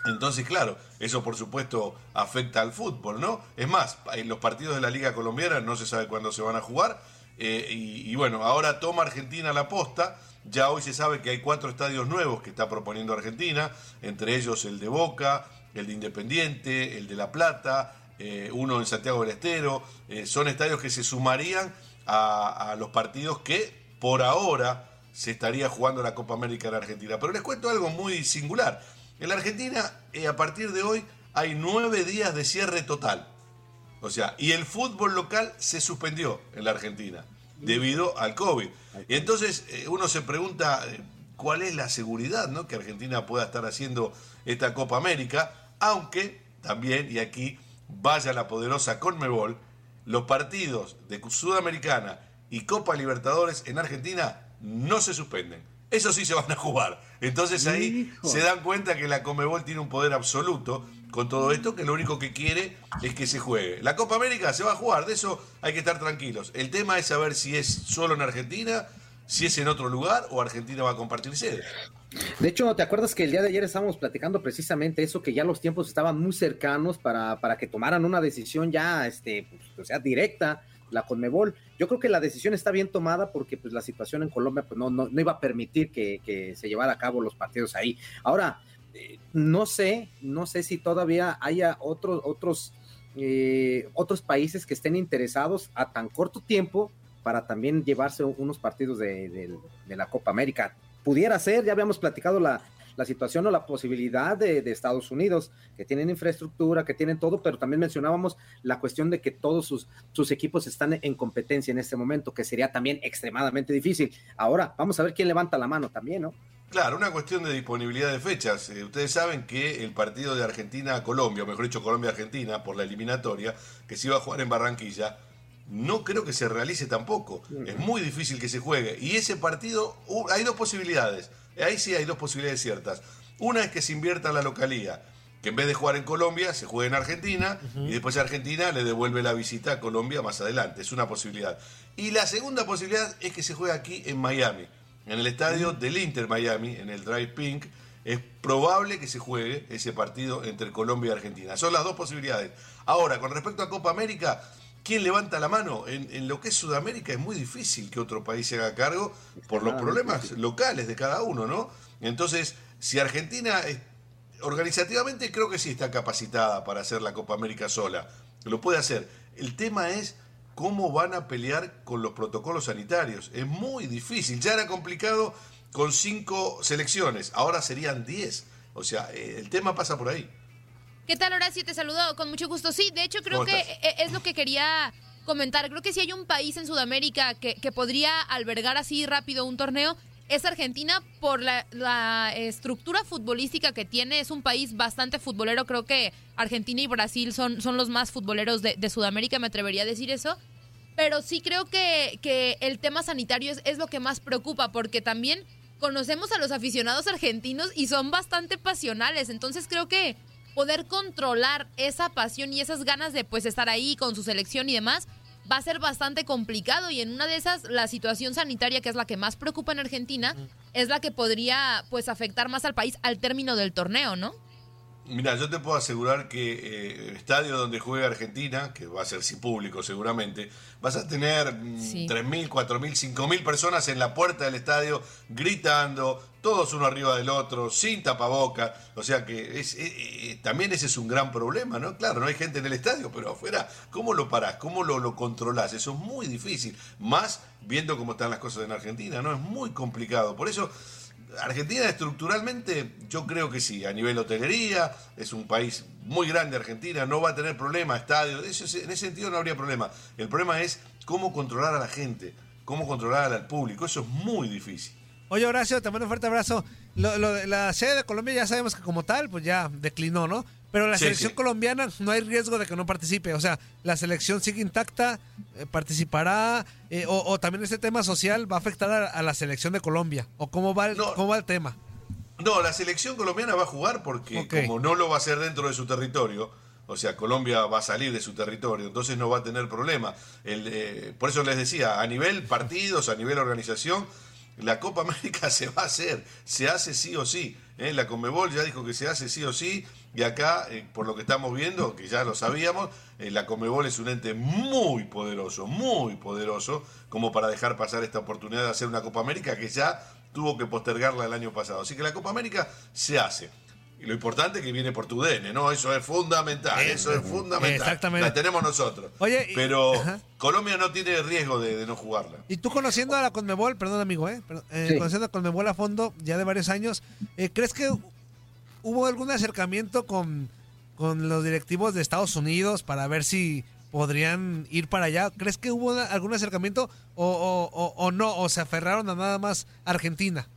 Entonces, claro, eso por supuesto afecta al fútbol, ¿no? Es más, en los partidos de la Liga Colombiana no se sabe cuándo se van a jugar. eh, y, bueno, ahora toma Argentina la posta. Ya hoy se sabe que hay cuatro estadios nuevos que está proponiendo Argentina, entre ellos el de Boca, el de Independiente, el de La Plata, eh, uno en Santiago del Estero. Eh, son estadios que se sumarían a los partidos que por ahora se estaría jugando la Copa América en Argentina. Pero les cuento algo muy singular. En la Argentina, eh, a partir de hoy, hay nueve días de cierre total. O sea, y el fútbol local se suspendió en la Argentina debido al COVID. Y entonces eh, uno se pregunta eh, cuál es la seguridad ¿no? que Argentina pueda estar haciendo esta Copa América, aunque también, y aquí vaya la poderosa Conmebol, los partidos de Sudamericana y Copa Libertadores en Argentina no se suspenden. Eso sí se van a jugar. Entonces ahí Hijo. se dan cuenta que la Comebol tiene un poder absoluto con todo esto, que lo único que quiere es que se juegue. La Copa América se va a jugar, de eso hay que estar tranquilos. El tema es saber si es solo en Argentina, si es en otro lugar o Argentina va a compartir sede. De hecho, ¿te acuerdas que el día de ayer estábamos platicando precisamente eso, que ya los tiempos estaban muy cercanos para, para que tomaran una decisión ya, este, pues, o sea, directa, la Conmebol? Yo creo que la decisión está bien tomada porque pues la situación en Colombia pues, no, no, no iba a permitir que, que se llevara a cabo los partidos ahí. Ahora, eh, no sé, no sé si todavía haya otros, otros, eh, otros países que estén interesados a tan corto tiempo para también llevarse unos partidos de, de- de la Copa América. Pudiera ser, ya habíamos platicado la, la situación o la posibilidad de, Estados Unidos, que tienen infraestructura, que tienen todo, pero también mencionábamos la cuestión de que todos sus, sus equipos están en competencia en este momento, que sería también extremadamente difícil. Ahora, vamos a ver quién levanta la mano también, ¿no? Claro, una cuestión de disponibilidad de fechas. Eh, ustedes saben que el partido de Argentina-Colombia, o mejor dicho Colombia-Argentina, por la eliminatoria, que se iba a jugar en Barranquilla, no creo que se realice tampoco. Es muy difícil que se juegue. Y ese partido, uh, hay dos posibilidades. Ahí sí hay dos posibilidades ciertas. Una es que se invierta la localía, que en vez de jugar en Colombia, se juegue en Argentina, y después Argentina le devuelve la visita a Colombia más adelante. Es una posibilidad. Y la segunda posibilidad es que se juegue aquí en Miami, en el estadio del Inter Miami, en el Drive Pink. Es probable que se juegue ese partido entre Colombia y Argentina. Son las dos posibilidades. Ahora, con respecto a Copa América, ¿quién levanta la mano? En, en, lo que es Sudamérica es muy difícil que otro país se haga cargo por los problemas locales de cada uno, ¿no? Entonces, si Argentina organizativamente creo que sí está capacitada para hacer la Copa América sola, lo puede hacer. El tema es cómo van a pelear con los protocolos sanitarios. Es muy difícil. Ya era complicado con cinco selecciones, ahora serían diez. O sea, eh, el tema pasa por ahí. ¿Qué tal, Horacio? Te saludo con mucho gusto. Sí, de hecho creo que e-, es lo que quería comentar. Creo que si hay un país en Sudamérica que, que podría albergar así rápido un torneo, es Argentina por la, estructura futbolística que tiene. Es un país bastante futbolero. Creo que Argentina y Brasil son, son los más futboleros de, Sudamérica, me atrevería a decir eso. Pero sí creo que, que el tema sanitario es, es lo que más preocupa, porque también conocemos a los aficionados argentinos y son bastante pasionales. Entonces creo que poder controlar esa pasión y esas ganas de pues estar ahí con su selección y demás va a ser bastante complicado y en una de esas la situación sanitaria que es la que más preocupa en Argentina es la que podría pues afectar más al país al término del torneo, ¿no? Mira, yo te puedo asegurar que eh, el estadio donde juega Argentina, que va a ser sin público seguramente, vas a tener mm, sí. 3.000, 4.000, 5.000 personas en la puerta del estadio gritando, todos uno arriba del otro, sin tapaboca. O sea que es, eh, eh, también ese es un gran problema, ¿no? Claro, no hay gente en el estadio, pero afuera, ¿cómo lo parás? ¿Cómo lo, lo controlás? Eso es muy difícil. Más viendo cómo están las cosas en Argentina, ¿no? Es muy complicado. Por eso Argentina estructuralmente, yo creo que sí, a nivel hotelería, es un país muy grande Argentina, no va a tener problema, estadios, en ese sentido no habría problema. El problema es cómo controlar a la gente, cómo controlar al público, eso es muy difícil. Oye Horacio, te mando un fuerte abrazo. la sede de Colombia ya sabemos que como tal, pues ya declinó, ¿no? Pero la selección colombiana no hay riesgo de que no participe. O sea, la selección sigue intacta, eh, participará. Eh, o, también este tema social va a afectar a, la selección de Colombia. ¿O cómo va el, cómo va el tema? No, la selección colombiana va a jugar porque como no lo va a hacer dentro de su territorio, o sea, Colombia va a salir de su territorio, entonces no va a tener problema. El, eh, por eso les decía, a nivel partidos, a nivel organización, la Copa América se va a hacer, se hace sí o sí. ¿eh? La Conmebol ya dijo que se hace sí o sí, y acá, eh, por lo que estamos viendo, que ya lo sabíamos, eh, la Comebol es un ente muy poderoso, muy poderoso, como para dejar pasar esta oportunidad de hacer una Copa América que ya tuvo que postergarla el año pasado. Así que la Copa América se hace. Y lo importante es que viene por tu DN, ¿no? Eso es fundamental, eso es fundamental. Exactamente. La tenemos nosotros. Oye, Pero Colombia no tiene riesgo de, no jugarla. Y tú conociendo a la Conmebol, perdón amigo, ¿eh? Conociendo a Conmebol a fondo ya de varios años, ¿crees que ¿Hubo algún acercamiento con, los directivos de Estados Unidos para ver si podrían ir para allá? ¿Crees que hubo algún acercamiento o, o no? ¿O se aferraron a nada más Argentina?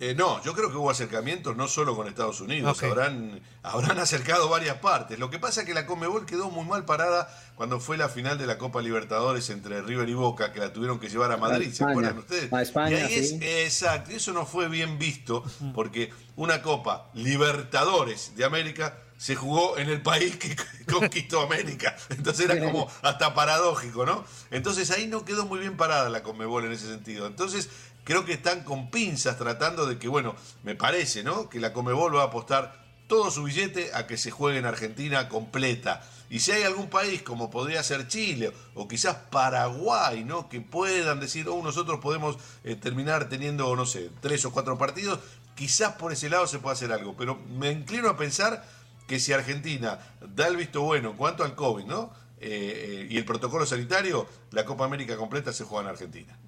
Eh, no, yo creo que hubo acercamientos no solo con Estados Unidos, habrán, habrán acercado varias partes. Lo que pasa es que la Comebol quedó muy mal parada cuando fue la final de la Copa Libertadores entre River y Boca, que la tuvieron que llevar a Madrid, ¿se acuerdan ustedes? A España, exacto, y eso no fue bien visto, porque una Copa Libertadores de América se jugó en el país que conquistó América. Entonces era como hasta paradójico, ¿no? Entonces ahí no quedó muy bien parada la Conmebol en ese sentido. Entonces creo que están con pinzas tratando de que, bueno, me parece, ¿no? Que la Comebol va a apostar todo su billete a que se juegue en Argentina completa. Y si hay algún país como podría ser Chile o quizás Paraguay, ¿no? Que puedan decir, oh, nosotros podemos eh, terminar teniendo, no sé, tres o cuatro partidos, quizás por ese lado se pueda hacer algo. Pero me inclino a pensar que si Argentina da el visto bueno en cuanto al COVID, ¿no? Eh, eh, y el protocolo sanitario, la Copa América completa se juega en Argentina.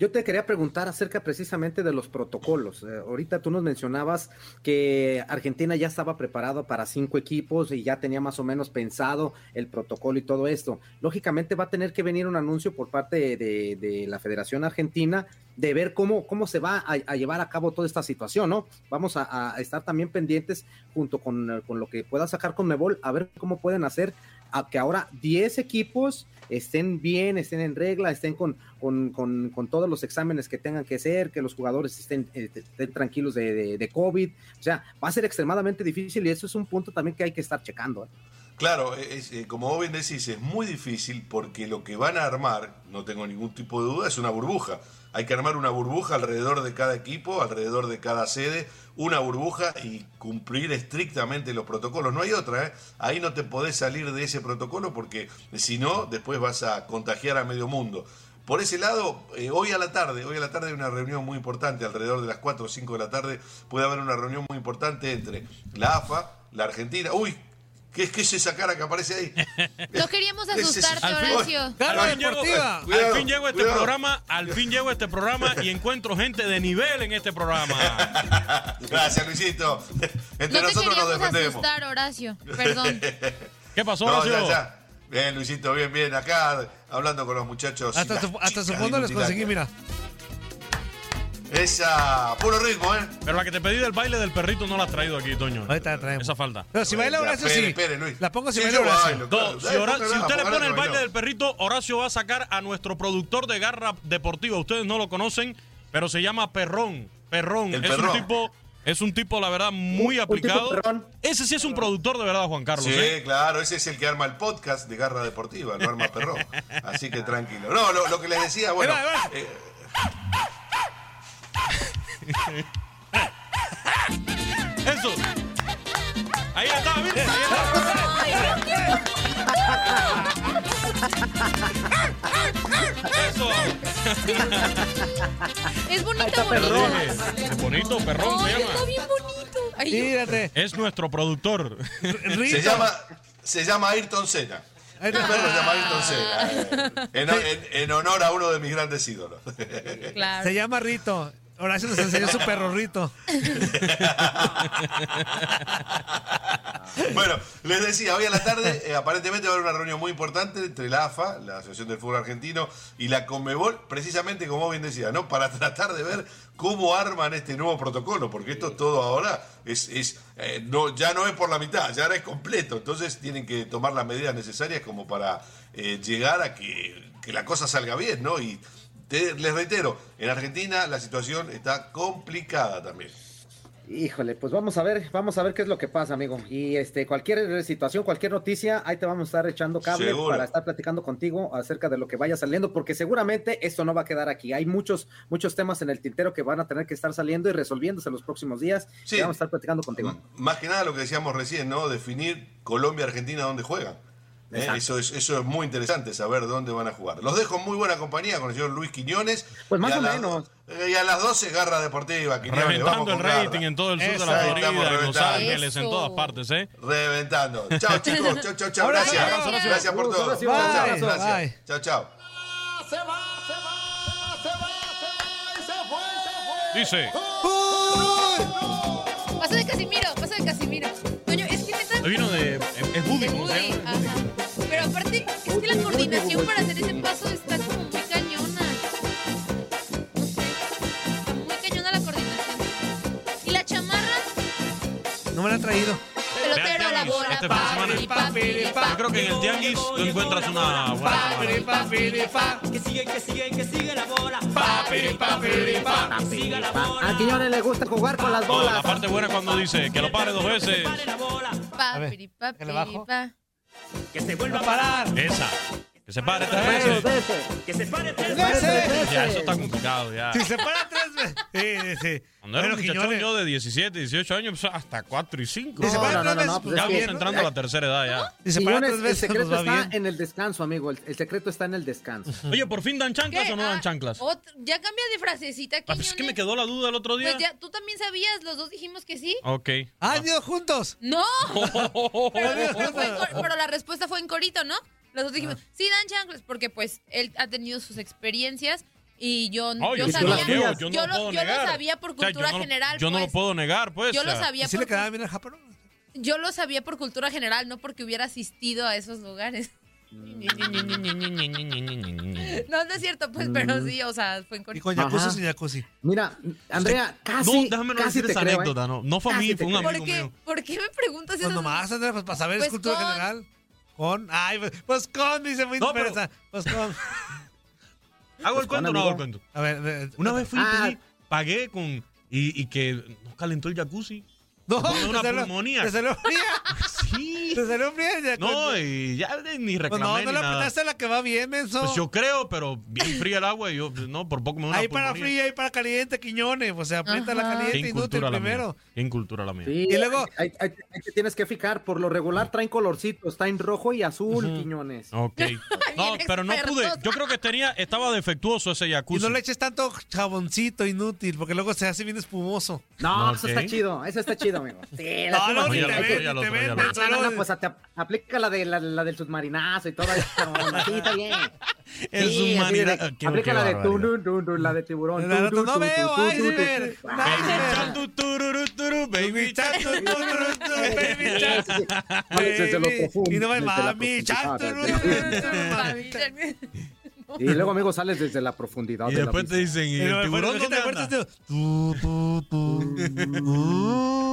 Yo te quería preguntar acerca precisamente de los protocolos. Eh, ahorita tú nos mencionabas que Argentina ya estaba preparado para cinco equipos y ya tenía más o menos pensado el protocolo y todo esto. Lógicamente va a tener que venir un anuncio por parte de, la Federación Argentina de ver cómo, cómo se va a, llevar a cabo toda esta situación, ¿no? Vamos a, estar también pendientes junto con, con, lo que pueda sacar con Mebol, a ver cómo pueden hacer a que ahora 10 equipos estén bien, estén en regla, estén con, con, todos los exámenes que tengan que ser, que los jugadores estén, eh, tranquilos de, de, COVID. O sea, va a ser extremadamente difícil y eso es un punto también que hay que estar checando. ¿eh? Claro, es, eh, como vos bien decís, es muy difícil porque lo que van a armar, no tengo ningún tipo de duda, es una burbuja. Hay que armar una burbuja alrededor de cada equipo, alrededor de cada sede, una burbuja y cumplir estrictamente los protocolos. No hay otra, ¿eh? Ahí no te podés salir de ese protocolo porque si no, después vas a contagiar a medio mundo. Por ese lado, eh, hoy a la tarde, hoy a la tarde hay una reunión muy importante, alrededor de las 4 o 5 de la tarde puede haber una reunión muy importante entre la AFA, la Argentina. Uy, ¿qué, qué es esa cara que aparece ahí? No queríamos ¿Qué es asustarte, Al fin- Horacio. Cara Al fin llego- deportiva. Cuidado, al fin llego a este cuidado. programa, al fin llego a este programa y encuentro gente de nivel en este programa. Gracias, Luisito. Entre No te nosotros nos queríamos defendemos. asustar, Horacio. Perdón. ¿Qué pasó, No, Horacio? ya, ya. Bien, Luisito, bien, bien. Acá hablando con los muchachos. Hasta su, hasta su fondo les conseguí, mira. Esa, puro ritmo, ¿eh? Pero la que te pedí del baile del perrito no la has traído aquí, Toño. Ahorita la traemos. Esa falta. Pero si baila Horacio, sí. espere, Luis. La pongo si Sí, baila yo Horacio. bailo, No, claro. si, Hora- usted le pone el baile del perrito, Horacio va a sacar a nuestro productor de garra deportiva. Ustedes no lo conocen, pero se llama Perrón. Perrón. El es Perrón. un tipo, es un tipo, la verdad, muy Un- un tipo aplicado. perrón. Ese sí es un productor de verdad, Juan Carlos. Sí, ¿eh? claro, ese es el que arma el podcast de Garra Deportiva, no arma perro. Así que tranquilo. No, lo, lo que les decía, bueno. Ahí va, ahí va. eh, Eso. Ahí está, ¿viste? Ahí está. Eso. Es bonito, está bonito. perrón. Es bonito, perrón se Ay, está llama. bien bonito. Ay. Es nuestro productor. Rito. se llama se llama Ayrton Senna. Ahí El está. perro se llama Ayrton Senna. eh, en, en- en honor a uno de mis grandes ídolos. claro. Se llama Rito. Horacio nos enseñó su perro Rito. Bueno, les decía, hoy a la tarde eh, aparentemente va a haber una reunión muy importante entre la AFA, la Asociación del Fútbol Argentino, y la Conmebol, precisamente como bien decía, ¿no? Para tratar de ver cómo arman este nuevo protocolo, porque esto todo ahora es, es eh, no, ya no es por la mitad, ya ahora es completo. Entonces tienen que tomar las medidas necesarias como para eh, llegar a que, que la cosa salga bien, ¿no? Y te- les reitero, en Argentina la situación está complicada también. Híjole, pues vamos a ver, vamos a ver qué es lo que pasa, amigo. Y este, cualquier situación, cualquier noticia, ahí te vamos a estar echando cable Seguro. para estar platicando contigo acerca de lo que vaya saliendo, porque seguramente esto no va a quedar aquí. Hay muchos, muchos temas en el tintero que van a tener que estar saliendo y resolviéndose en los próximos días. Sí. Y vamos a estar platicando contigo. M- Más que nada lo que decíamos recién, ¿no? Definir Colombia, Argentina, dónde juegan. ¿Eh? Eso, es, eso es muy interesante, saber dónde van a jugar. Los dejo en muy buena compañía con el señor Luis Quiñones. Pues más Y a o las- menos. eh, Y a las 12, Garra Deportiva, Quiñones. vamos Reventando el con garra. rating en todo el sur de la Florida, en Los reventando. Ángeles, en todas partes, ¿eh? Reventando. Chao, chicos. Chao, chao, chao. Gracias. abrazo. Gracias por todo. Chao, chao. Gracias. Chao, chao. Dice, Pasa de Casimiro, pasa de Casimiro. Coño, es que neta. vino de... Es es Woody, Es la coordinación para hacer ese paso está como muy cañona. No sé. Está muy cañona la coordinación. Y la chamarra, No me la han traído. pelotero a la bola. este fin de semana. papi, papi, Yo papi. creo que en el tianguis tú encuentras una buena... Que sigue, que sigue, que sigue la bola. Pa. Siga la bola. A Quiñones le gusta jugar con las No, bolas. la parte buena cuando dice que lo pare dos veces. Pare la bola. Papiri, ¿qué le papiri, bajo? pa. Que se vuelva Va a parar. Esa. Que se pare tres veces. Que se pare tres veces. Ya, eso está complicado, ya. Si se para tres veces. Sí, sí. Cuando era un muchachón yo de 17, 18 años, pues, hasta 4 y 5. Si se No, para no, tres no, no, veces, pues Ya vamos que- entrando a la tercera edad ya. Si se para tres el veces, secreto nos va está bien. en el descanso, amigo. El, el secreto está en el descanso. Oye, ¿por fin dan chanclas ¿Qué? o no dan Ah, chanclas? ya cambia de frasecita, Ah, pues es que me quedó la duda el otro día. Pues ya, tú también sabías, los dos dijimos que sí. Ok. Ah, han ido juntos. ¡No! pero la respuesta fue en corito, ¿no? Los dos dijimos, sí, dan chanclas, porque pues él ha tenido sus experiencias y yo, No, yo yo, sabía, las niego, yo no yo lo lo, puedo yo lo sabía por O sea, yo cultura no general. Yo no lo pues. puedo negar, pues. Yo o lo sabía ¿Y si por le quedaba bien japón? yo lo sabía por cultura general, no porque hubiera asistido a esos lugares. No, no es cierto, pues, pero sí, o sea, fue en Y corito. con jacuzzi Ajá. sin jacuzzi. Mira, Andrea, casi. no, déjame no decir esa creo, ¿eh? anécdota, ¿no? No fue a mí, fue un amigo ¿Por qué, mío. ¿Por qué me preguntas Pues eso? nomás, Andrea, pues para saber Pues es cultura con- general. Con. Ay, pues- pues con, dice muy No, pero-. Pues con. ¿Hago el Pues, cuento o no hago el cuento? A ver, Una vez fui y Ah. pedí, pagué con... Y, y que no calentó el jacuzzi. No, Como una te salió- pulmonía. Te salió fría. Sí. Te salió fría. ya No, con- y ya ni Pues reclamé no, ni no le apretaste la que va bien, menso. Pues yo creo, pero bien fría el agua y yo, pues, no, por poco me da una Hay para pulmonía. fría y para caliente, Quiñones. O sea, aprieta la caliente inútil la primero. mía. Incultura la mía. Sí, Y luego- ahí, ahí- ahí te tienes que fijar. Por lo regular traen colorcitos. Está en rojo y azul, Quiñones. Ok. No, pero no pude. Yo creo que tenía, estaba defectuoso ese Y jacuzzi. no le eches tanto jaboncito inútil, porque luego se hace bien espumoso. No, No, eso está chido. Eso está chido, amigo. Sí, la No, te ven, te ven, pues te aplica la, de, la, la del submarinazo y todo eso. Está bien. El Sí, de- aplica la de barbaridad. tun, tun, tun, tun, la de tiburón. La no veo, iceberg. Baby Ah, shark, Tu, tururu, turu, Baby Baby tu, lo Y no mami. Y luego, amigo, sales desde la profundidad. Y de la después te dicen, ¿y el tiburón dónde ¿qué te anda? tu.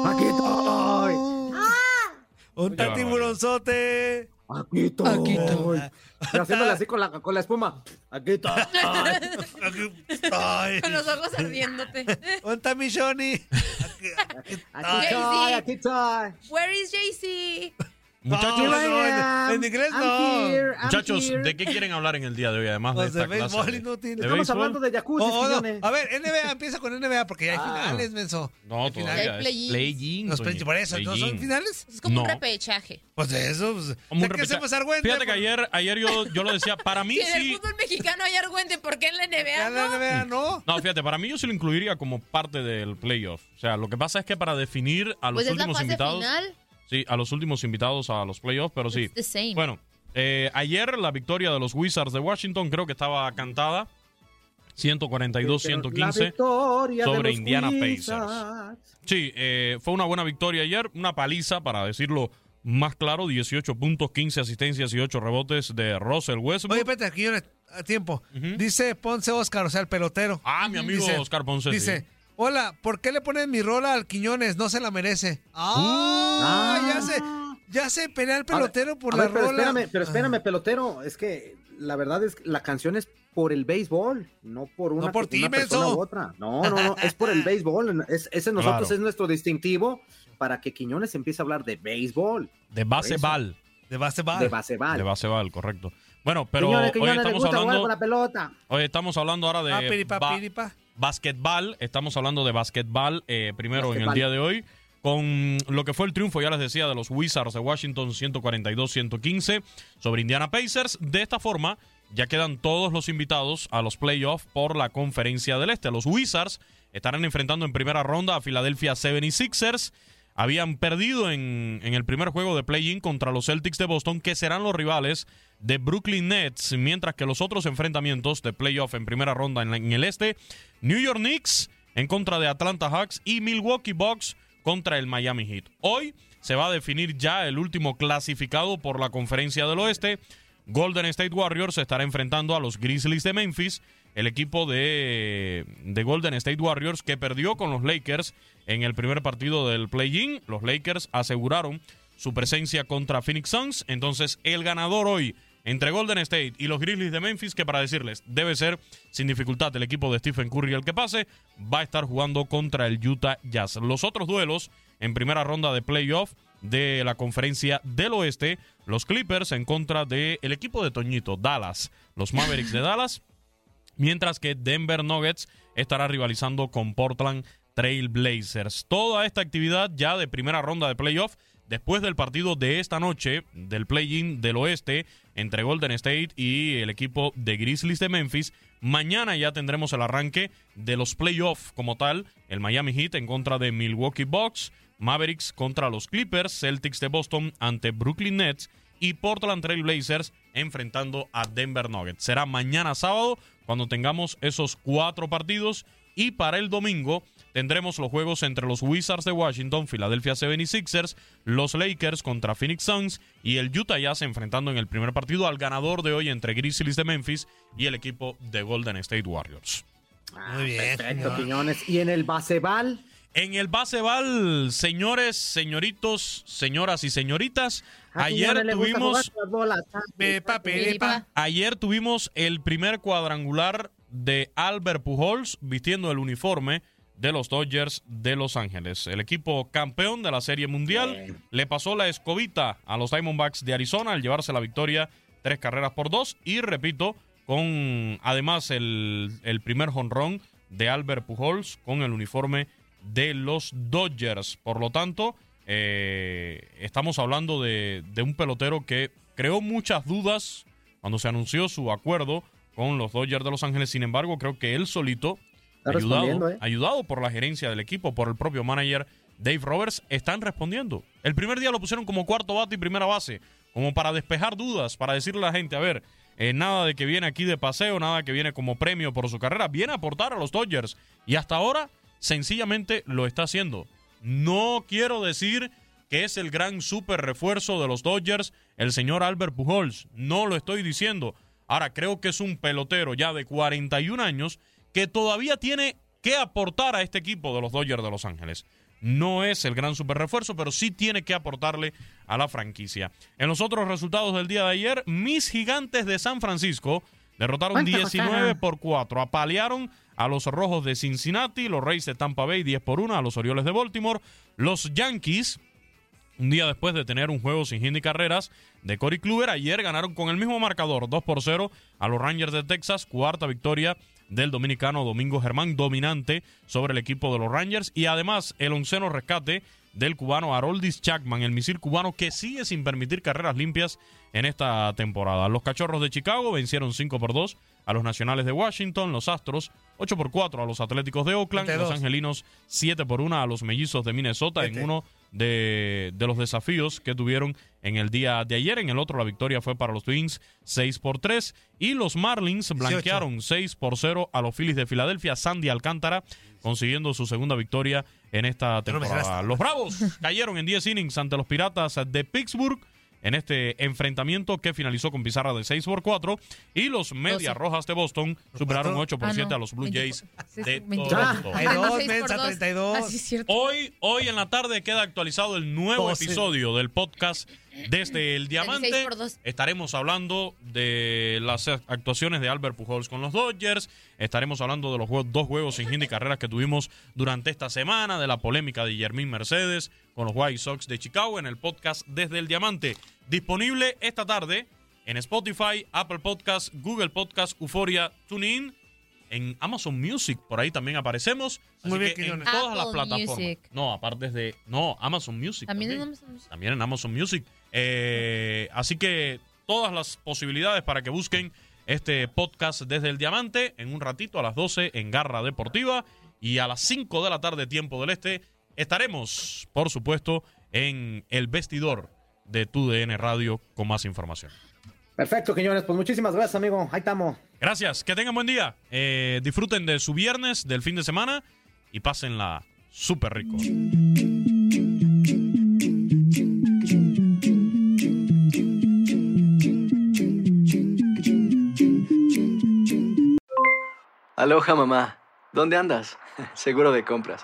Aquí estoy. Un tiburonzote. Aquí estoy. Aquí estoy. Y haciéndole así con la, con la espuma. Aquí estoy. Aquí estoy. Con los ojos ardiéndote. ¿Dónde está mi Johnny? Aquí, aquí Aquí estoy. estoy. Aquí estoy. Where is JC? Muchachos, No, no, en- en inglés no. here, muchachos, here. ¿de qué quieren hablar en el día de hoy? Además de Pues de esta clase. béisbol de- inútil. de Estamos hablando de jacuzzi, Oh, oh, no. A ver, NBA, empieza con NBA porque ya hay Ah. finales, menso. No, Hay todavía play-in. Play- por eso, ¿no son finales? Es como un No. repechaje. Pues de eso. Pues, Como un repechaje. Fíjate que pues, ayer, ayer yo, yo lo decía, para mí Si en el sí. fútbol mexicano hay argüente, ¿por qué en la NBA la no? NBA no. No, fíjate, para mí yo sí lo incluiría como parte del playoff. O sea, lo que pasa es que para definir a los Pues es la últimos fase invitados. final. Sí, a los últimos invitados a los playoffs, pero sí. It's the same. Bueno, eh, ayer la victoria de los Wizards de Washington creo que estaba cantada. 142-115. La victoria de sobre Indiana Wizards. Sí, eh, fue una buena victoria ayer, una paliza, para decirlo más claro, 18 puntos, 15 asistencias y 8 rebotes de Russell Westbrook. Oye, espérate, aquí yo ne- a tiempo. Dice Ponce Oscar, o sea, el pelotero. ah, mi amigo Dice- Oscar Ponce. sí. Hola, ¿por qué le ponen mi rola al Quiñones? No se la merece. Ah, Ah. ya se, ya se pelea el pelotero por la ver, pero rola. espérame, pero espérame, pelotero. Es que la verdad es que la canción es por el béisbol, no por una, No por ti, una persona u otra. No, no, no, es por el béisbol. Es, ese nosotros Claro. es nuestro distintivo para que Quiñones empiece a hablar de béisbol, De baseball. De base va. de baseball. De baseball, correcto. Bueno, pero Quiñones, hoy Quiñones estamos hablando. con la pelota. Hoy estamos hablando ahora de Ah, piripa, piripa. Basquetball. Estamos hablando de basquetball eh, primero en el día de hoy. Con lo que fue el triunfo, ya les decía, de los Wizards de Washington 142-115 sobre Indiana Pacers. De esta forma, ya quedan todos los invitados a los playoffs por la conferencia del Este. Los Wizards estarán enfrentando en primera ronda a Philadelphia 76ers. Habían perdido en, en el primer juego de play-in contra los Celtics de Boston, que serán los rivales de Brooklyn Nets, mientras que los otros enfrentamientos de playoff en primera ronda en, el este, New York Knicks en contra de Atlanta Hawks y Milwaukee Bucks contra el Miami Heat. Hoy se va a definir ya el último clasificado por la conferencia del oeste. Golden State Warriors estará enfrentando a los Grizzlies de Memphis, el equipo de, de Golden State Warriors que perdió con los Lakers en el primer partido del play-in. Los Lakers aseguraron su presencia contra Phoenix Suns. Entonces, el ganador hoy entre Golden State y los Grizzlies de Memphis, que para decirles, debe ser sin dificultad el equipo de Stephen Curry el que pase, va a estar jugando contra el Utah Jazz. Los otros duelos en primera ronda de playoff de la conferencia del oeste, los Clippers en contra del el equipo de Toñito, Dallas, los Mavericks de Dallas, mientras que Denver Nuggets estará rivalizando con Portland Trail Blazers. Toda esta actividad ya de primera ronda de playoff después del partido de esta noche del play-in del oeste entre Golden State y el equipo de Grizzlies de Memphis. Mañana ya tendremos el arranque de los playoffs como tal, el Miami Heat en contra de Milwaukee Bucks, Mavericks contra los Clippers, Celtics de Boston ante Brooklyn Nets y Portland Trail Blazers enfrentando a Denver Nuggets. Será mañana sábado cuando tengamos esos cuatro partidos y para el domingo tendremos los juegos entre los Wizards de Washington, Philadelphia 76ers, los Lakers contra Phoenix Suns y el Utah Jazz enfrentando en el primer partido al ganador de hoy entre Grizzlies de Memphis y el equipo de Golden State Warriors. Muy bien. Perfecto, Quiñones. Y en el baseball, En el baseball, señores, señoritos, señoras y señoritas, ayer tuvimos con las bolas. Pepa, pepa. Ayer tuvimos el primer cuadrangular de Albert Pujols vistiendo el uniforme de los Dodgers de Los Ángeles. El equipo campeón de la Serie Mundial le pasó la escobita a los Diamondbacks de Arizona al llevarse la victoria tres carreras por dos y repito, con además el, el primer jonrón de Albert Pujols con el uniforme de los Dodgers. Por lo tanto, eh, estamos hablando de, de un pelotero que creó muchas dudas cuando se anunció su acuerdo con los Dodgers de Los Ángeles. Sin embargo, creo que él solito, Está ayudado, ¿eh? ayudado por la gerencia del equipo, por el propio manager Dave Roberts, están respondiendo. El primer día lo pusieron como cuarto bate y primera base, como para despejar dudas, para decirle a la gente, a ver, eh, nada de que viene aquí de paseo, nada que viene como premio por su carrera, viene a aportar a los Dodgers. Y hasta ahora, sencillamente lo está haciendo. No quiero decir que es el gran super refuerzo de los Dodgers, el señor Albert Pujols. No lo estoy diciendo. Ahora, creo que es un pelotero ya de 41 años que todavía tiene que aportar a este equipo de los Dodgers de Los Ángeles. No es el gran super refuerzo, pero sí tiene que aportarle a la franquicia. En los otros resultados del día de ayer, mis gigantes de San Francisco derrotaron ¿Cuánto 19 costaron? por 4. Apalearon a los Rojos de Cincinnati, los Reyes de Tampa Bay 10 por 1, a los Orioles de Baltimore. Los Yankees un día después de tener un juego sin hit ni carreras de Corey Kluber, ayer ganaron con el mismo marcador, 2 por 0, a los Rangers de Texas, cuarta victoria del dominicano Domingo Germán, dominante sobre el equipo de los Rangers, y además el onceno rescate del cubano Haroldis Chapman, el misil cubano que sigue sin permitir carreras limpias en esta temporada. Los Cachorros de Chicago vencieron 5 por 2 a los Nacionales de Washington, los Astros 8 por 4 a los Atléticos de Oakland, 22. los Angelinos 7 por 1 a los Mellizos de Minnesota en uno de, de los desafíos que tuvieron en el día de ayer. En el otro la victoria fue para los Twins 6 por 3 y los Marlins blanquearon 6 por 0 a los Phillies de Filadelfia. Sandy Alcántara consiguiendo su segunda victoria en esta temporada. Los Bravos cayeron en 10 innings ante los Piratas de Pittsburgh en este enfrentamiento que finalizó con pizarra de 6 por 4 y los Medias. Rojas de Boston superaron 8 por Ah, 7 no. a los Blue Jays 24. de 24. Toronto. Ah, no, dos, seis por mensa, dos. 32. Ah, sí, es cierto. Hoy, hoy en la tarde queda actualizado el nuevo episodio del podcast desde el Diamante. Estaremos hablando de las actuaciones de Albert Pujols con los Dodgers. Estaremos hablando de los juegos- dos juegos sin y carreras que tuvimos durante esta semana, de la polémica de Yermín Mercedes con los White Sox de Chicago en el podcast desde el Diamante. Disponible esta tarde en Spotify, Apple Podcast, Google Podcast, Euforia, TuneIn en Amazon Music, por ahí también aparecemos. Así Muy bien, que en todas las plataformas. Music. No, aparte de. No, Amazon Music. También También, en Amazon Music. También en Amazon Music. Eh, así que todas las posibilidades para que busquen este podcast desde el Diamante en un ratito a las 12 en Garra Deportiva y a las 5 de la tarde, tiempo del Este, estaremos, por supuesto, en el vestidor de TUDN Radio con más información. Perfecto, Quiñones. Pues muchísimas gracias, amigo. Ahí estamos. Gracias, que tengan buen día. Eh, disfruten de su viernes, del fin de semana y pásenla súper rico. Aloha mamá, ¿dónde andas? Seguro de compras.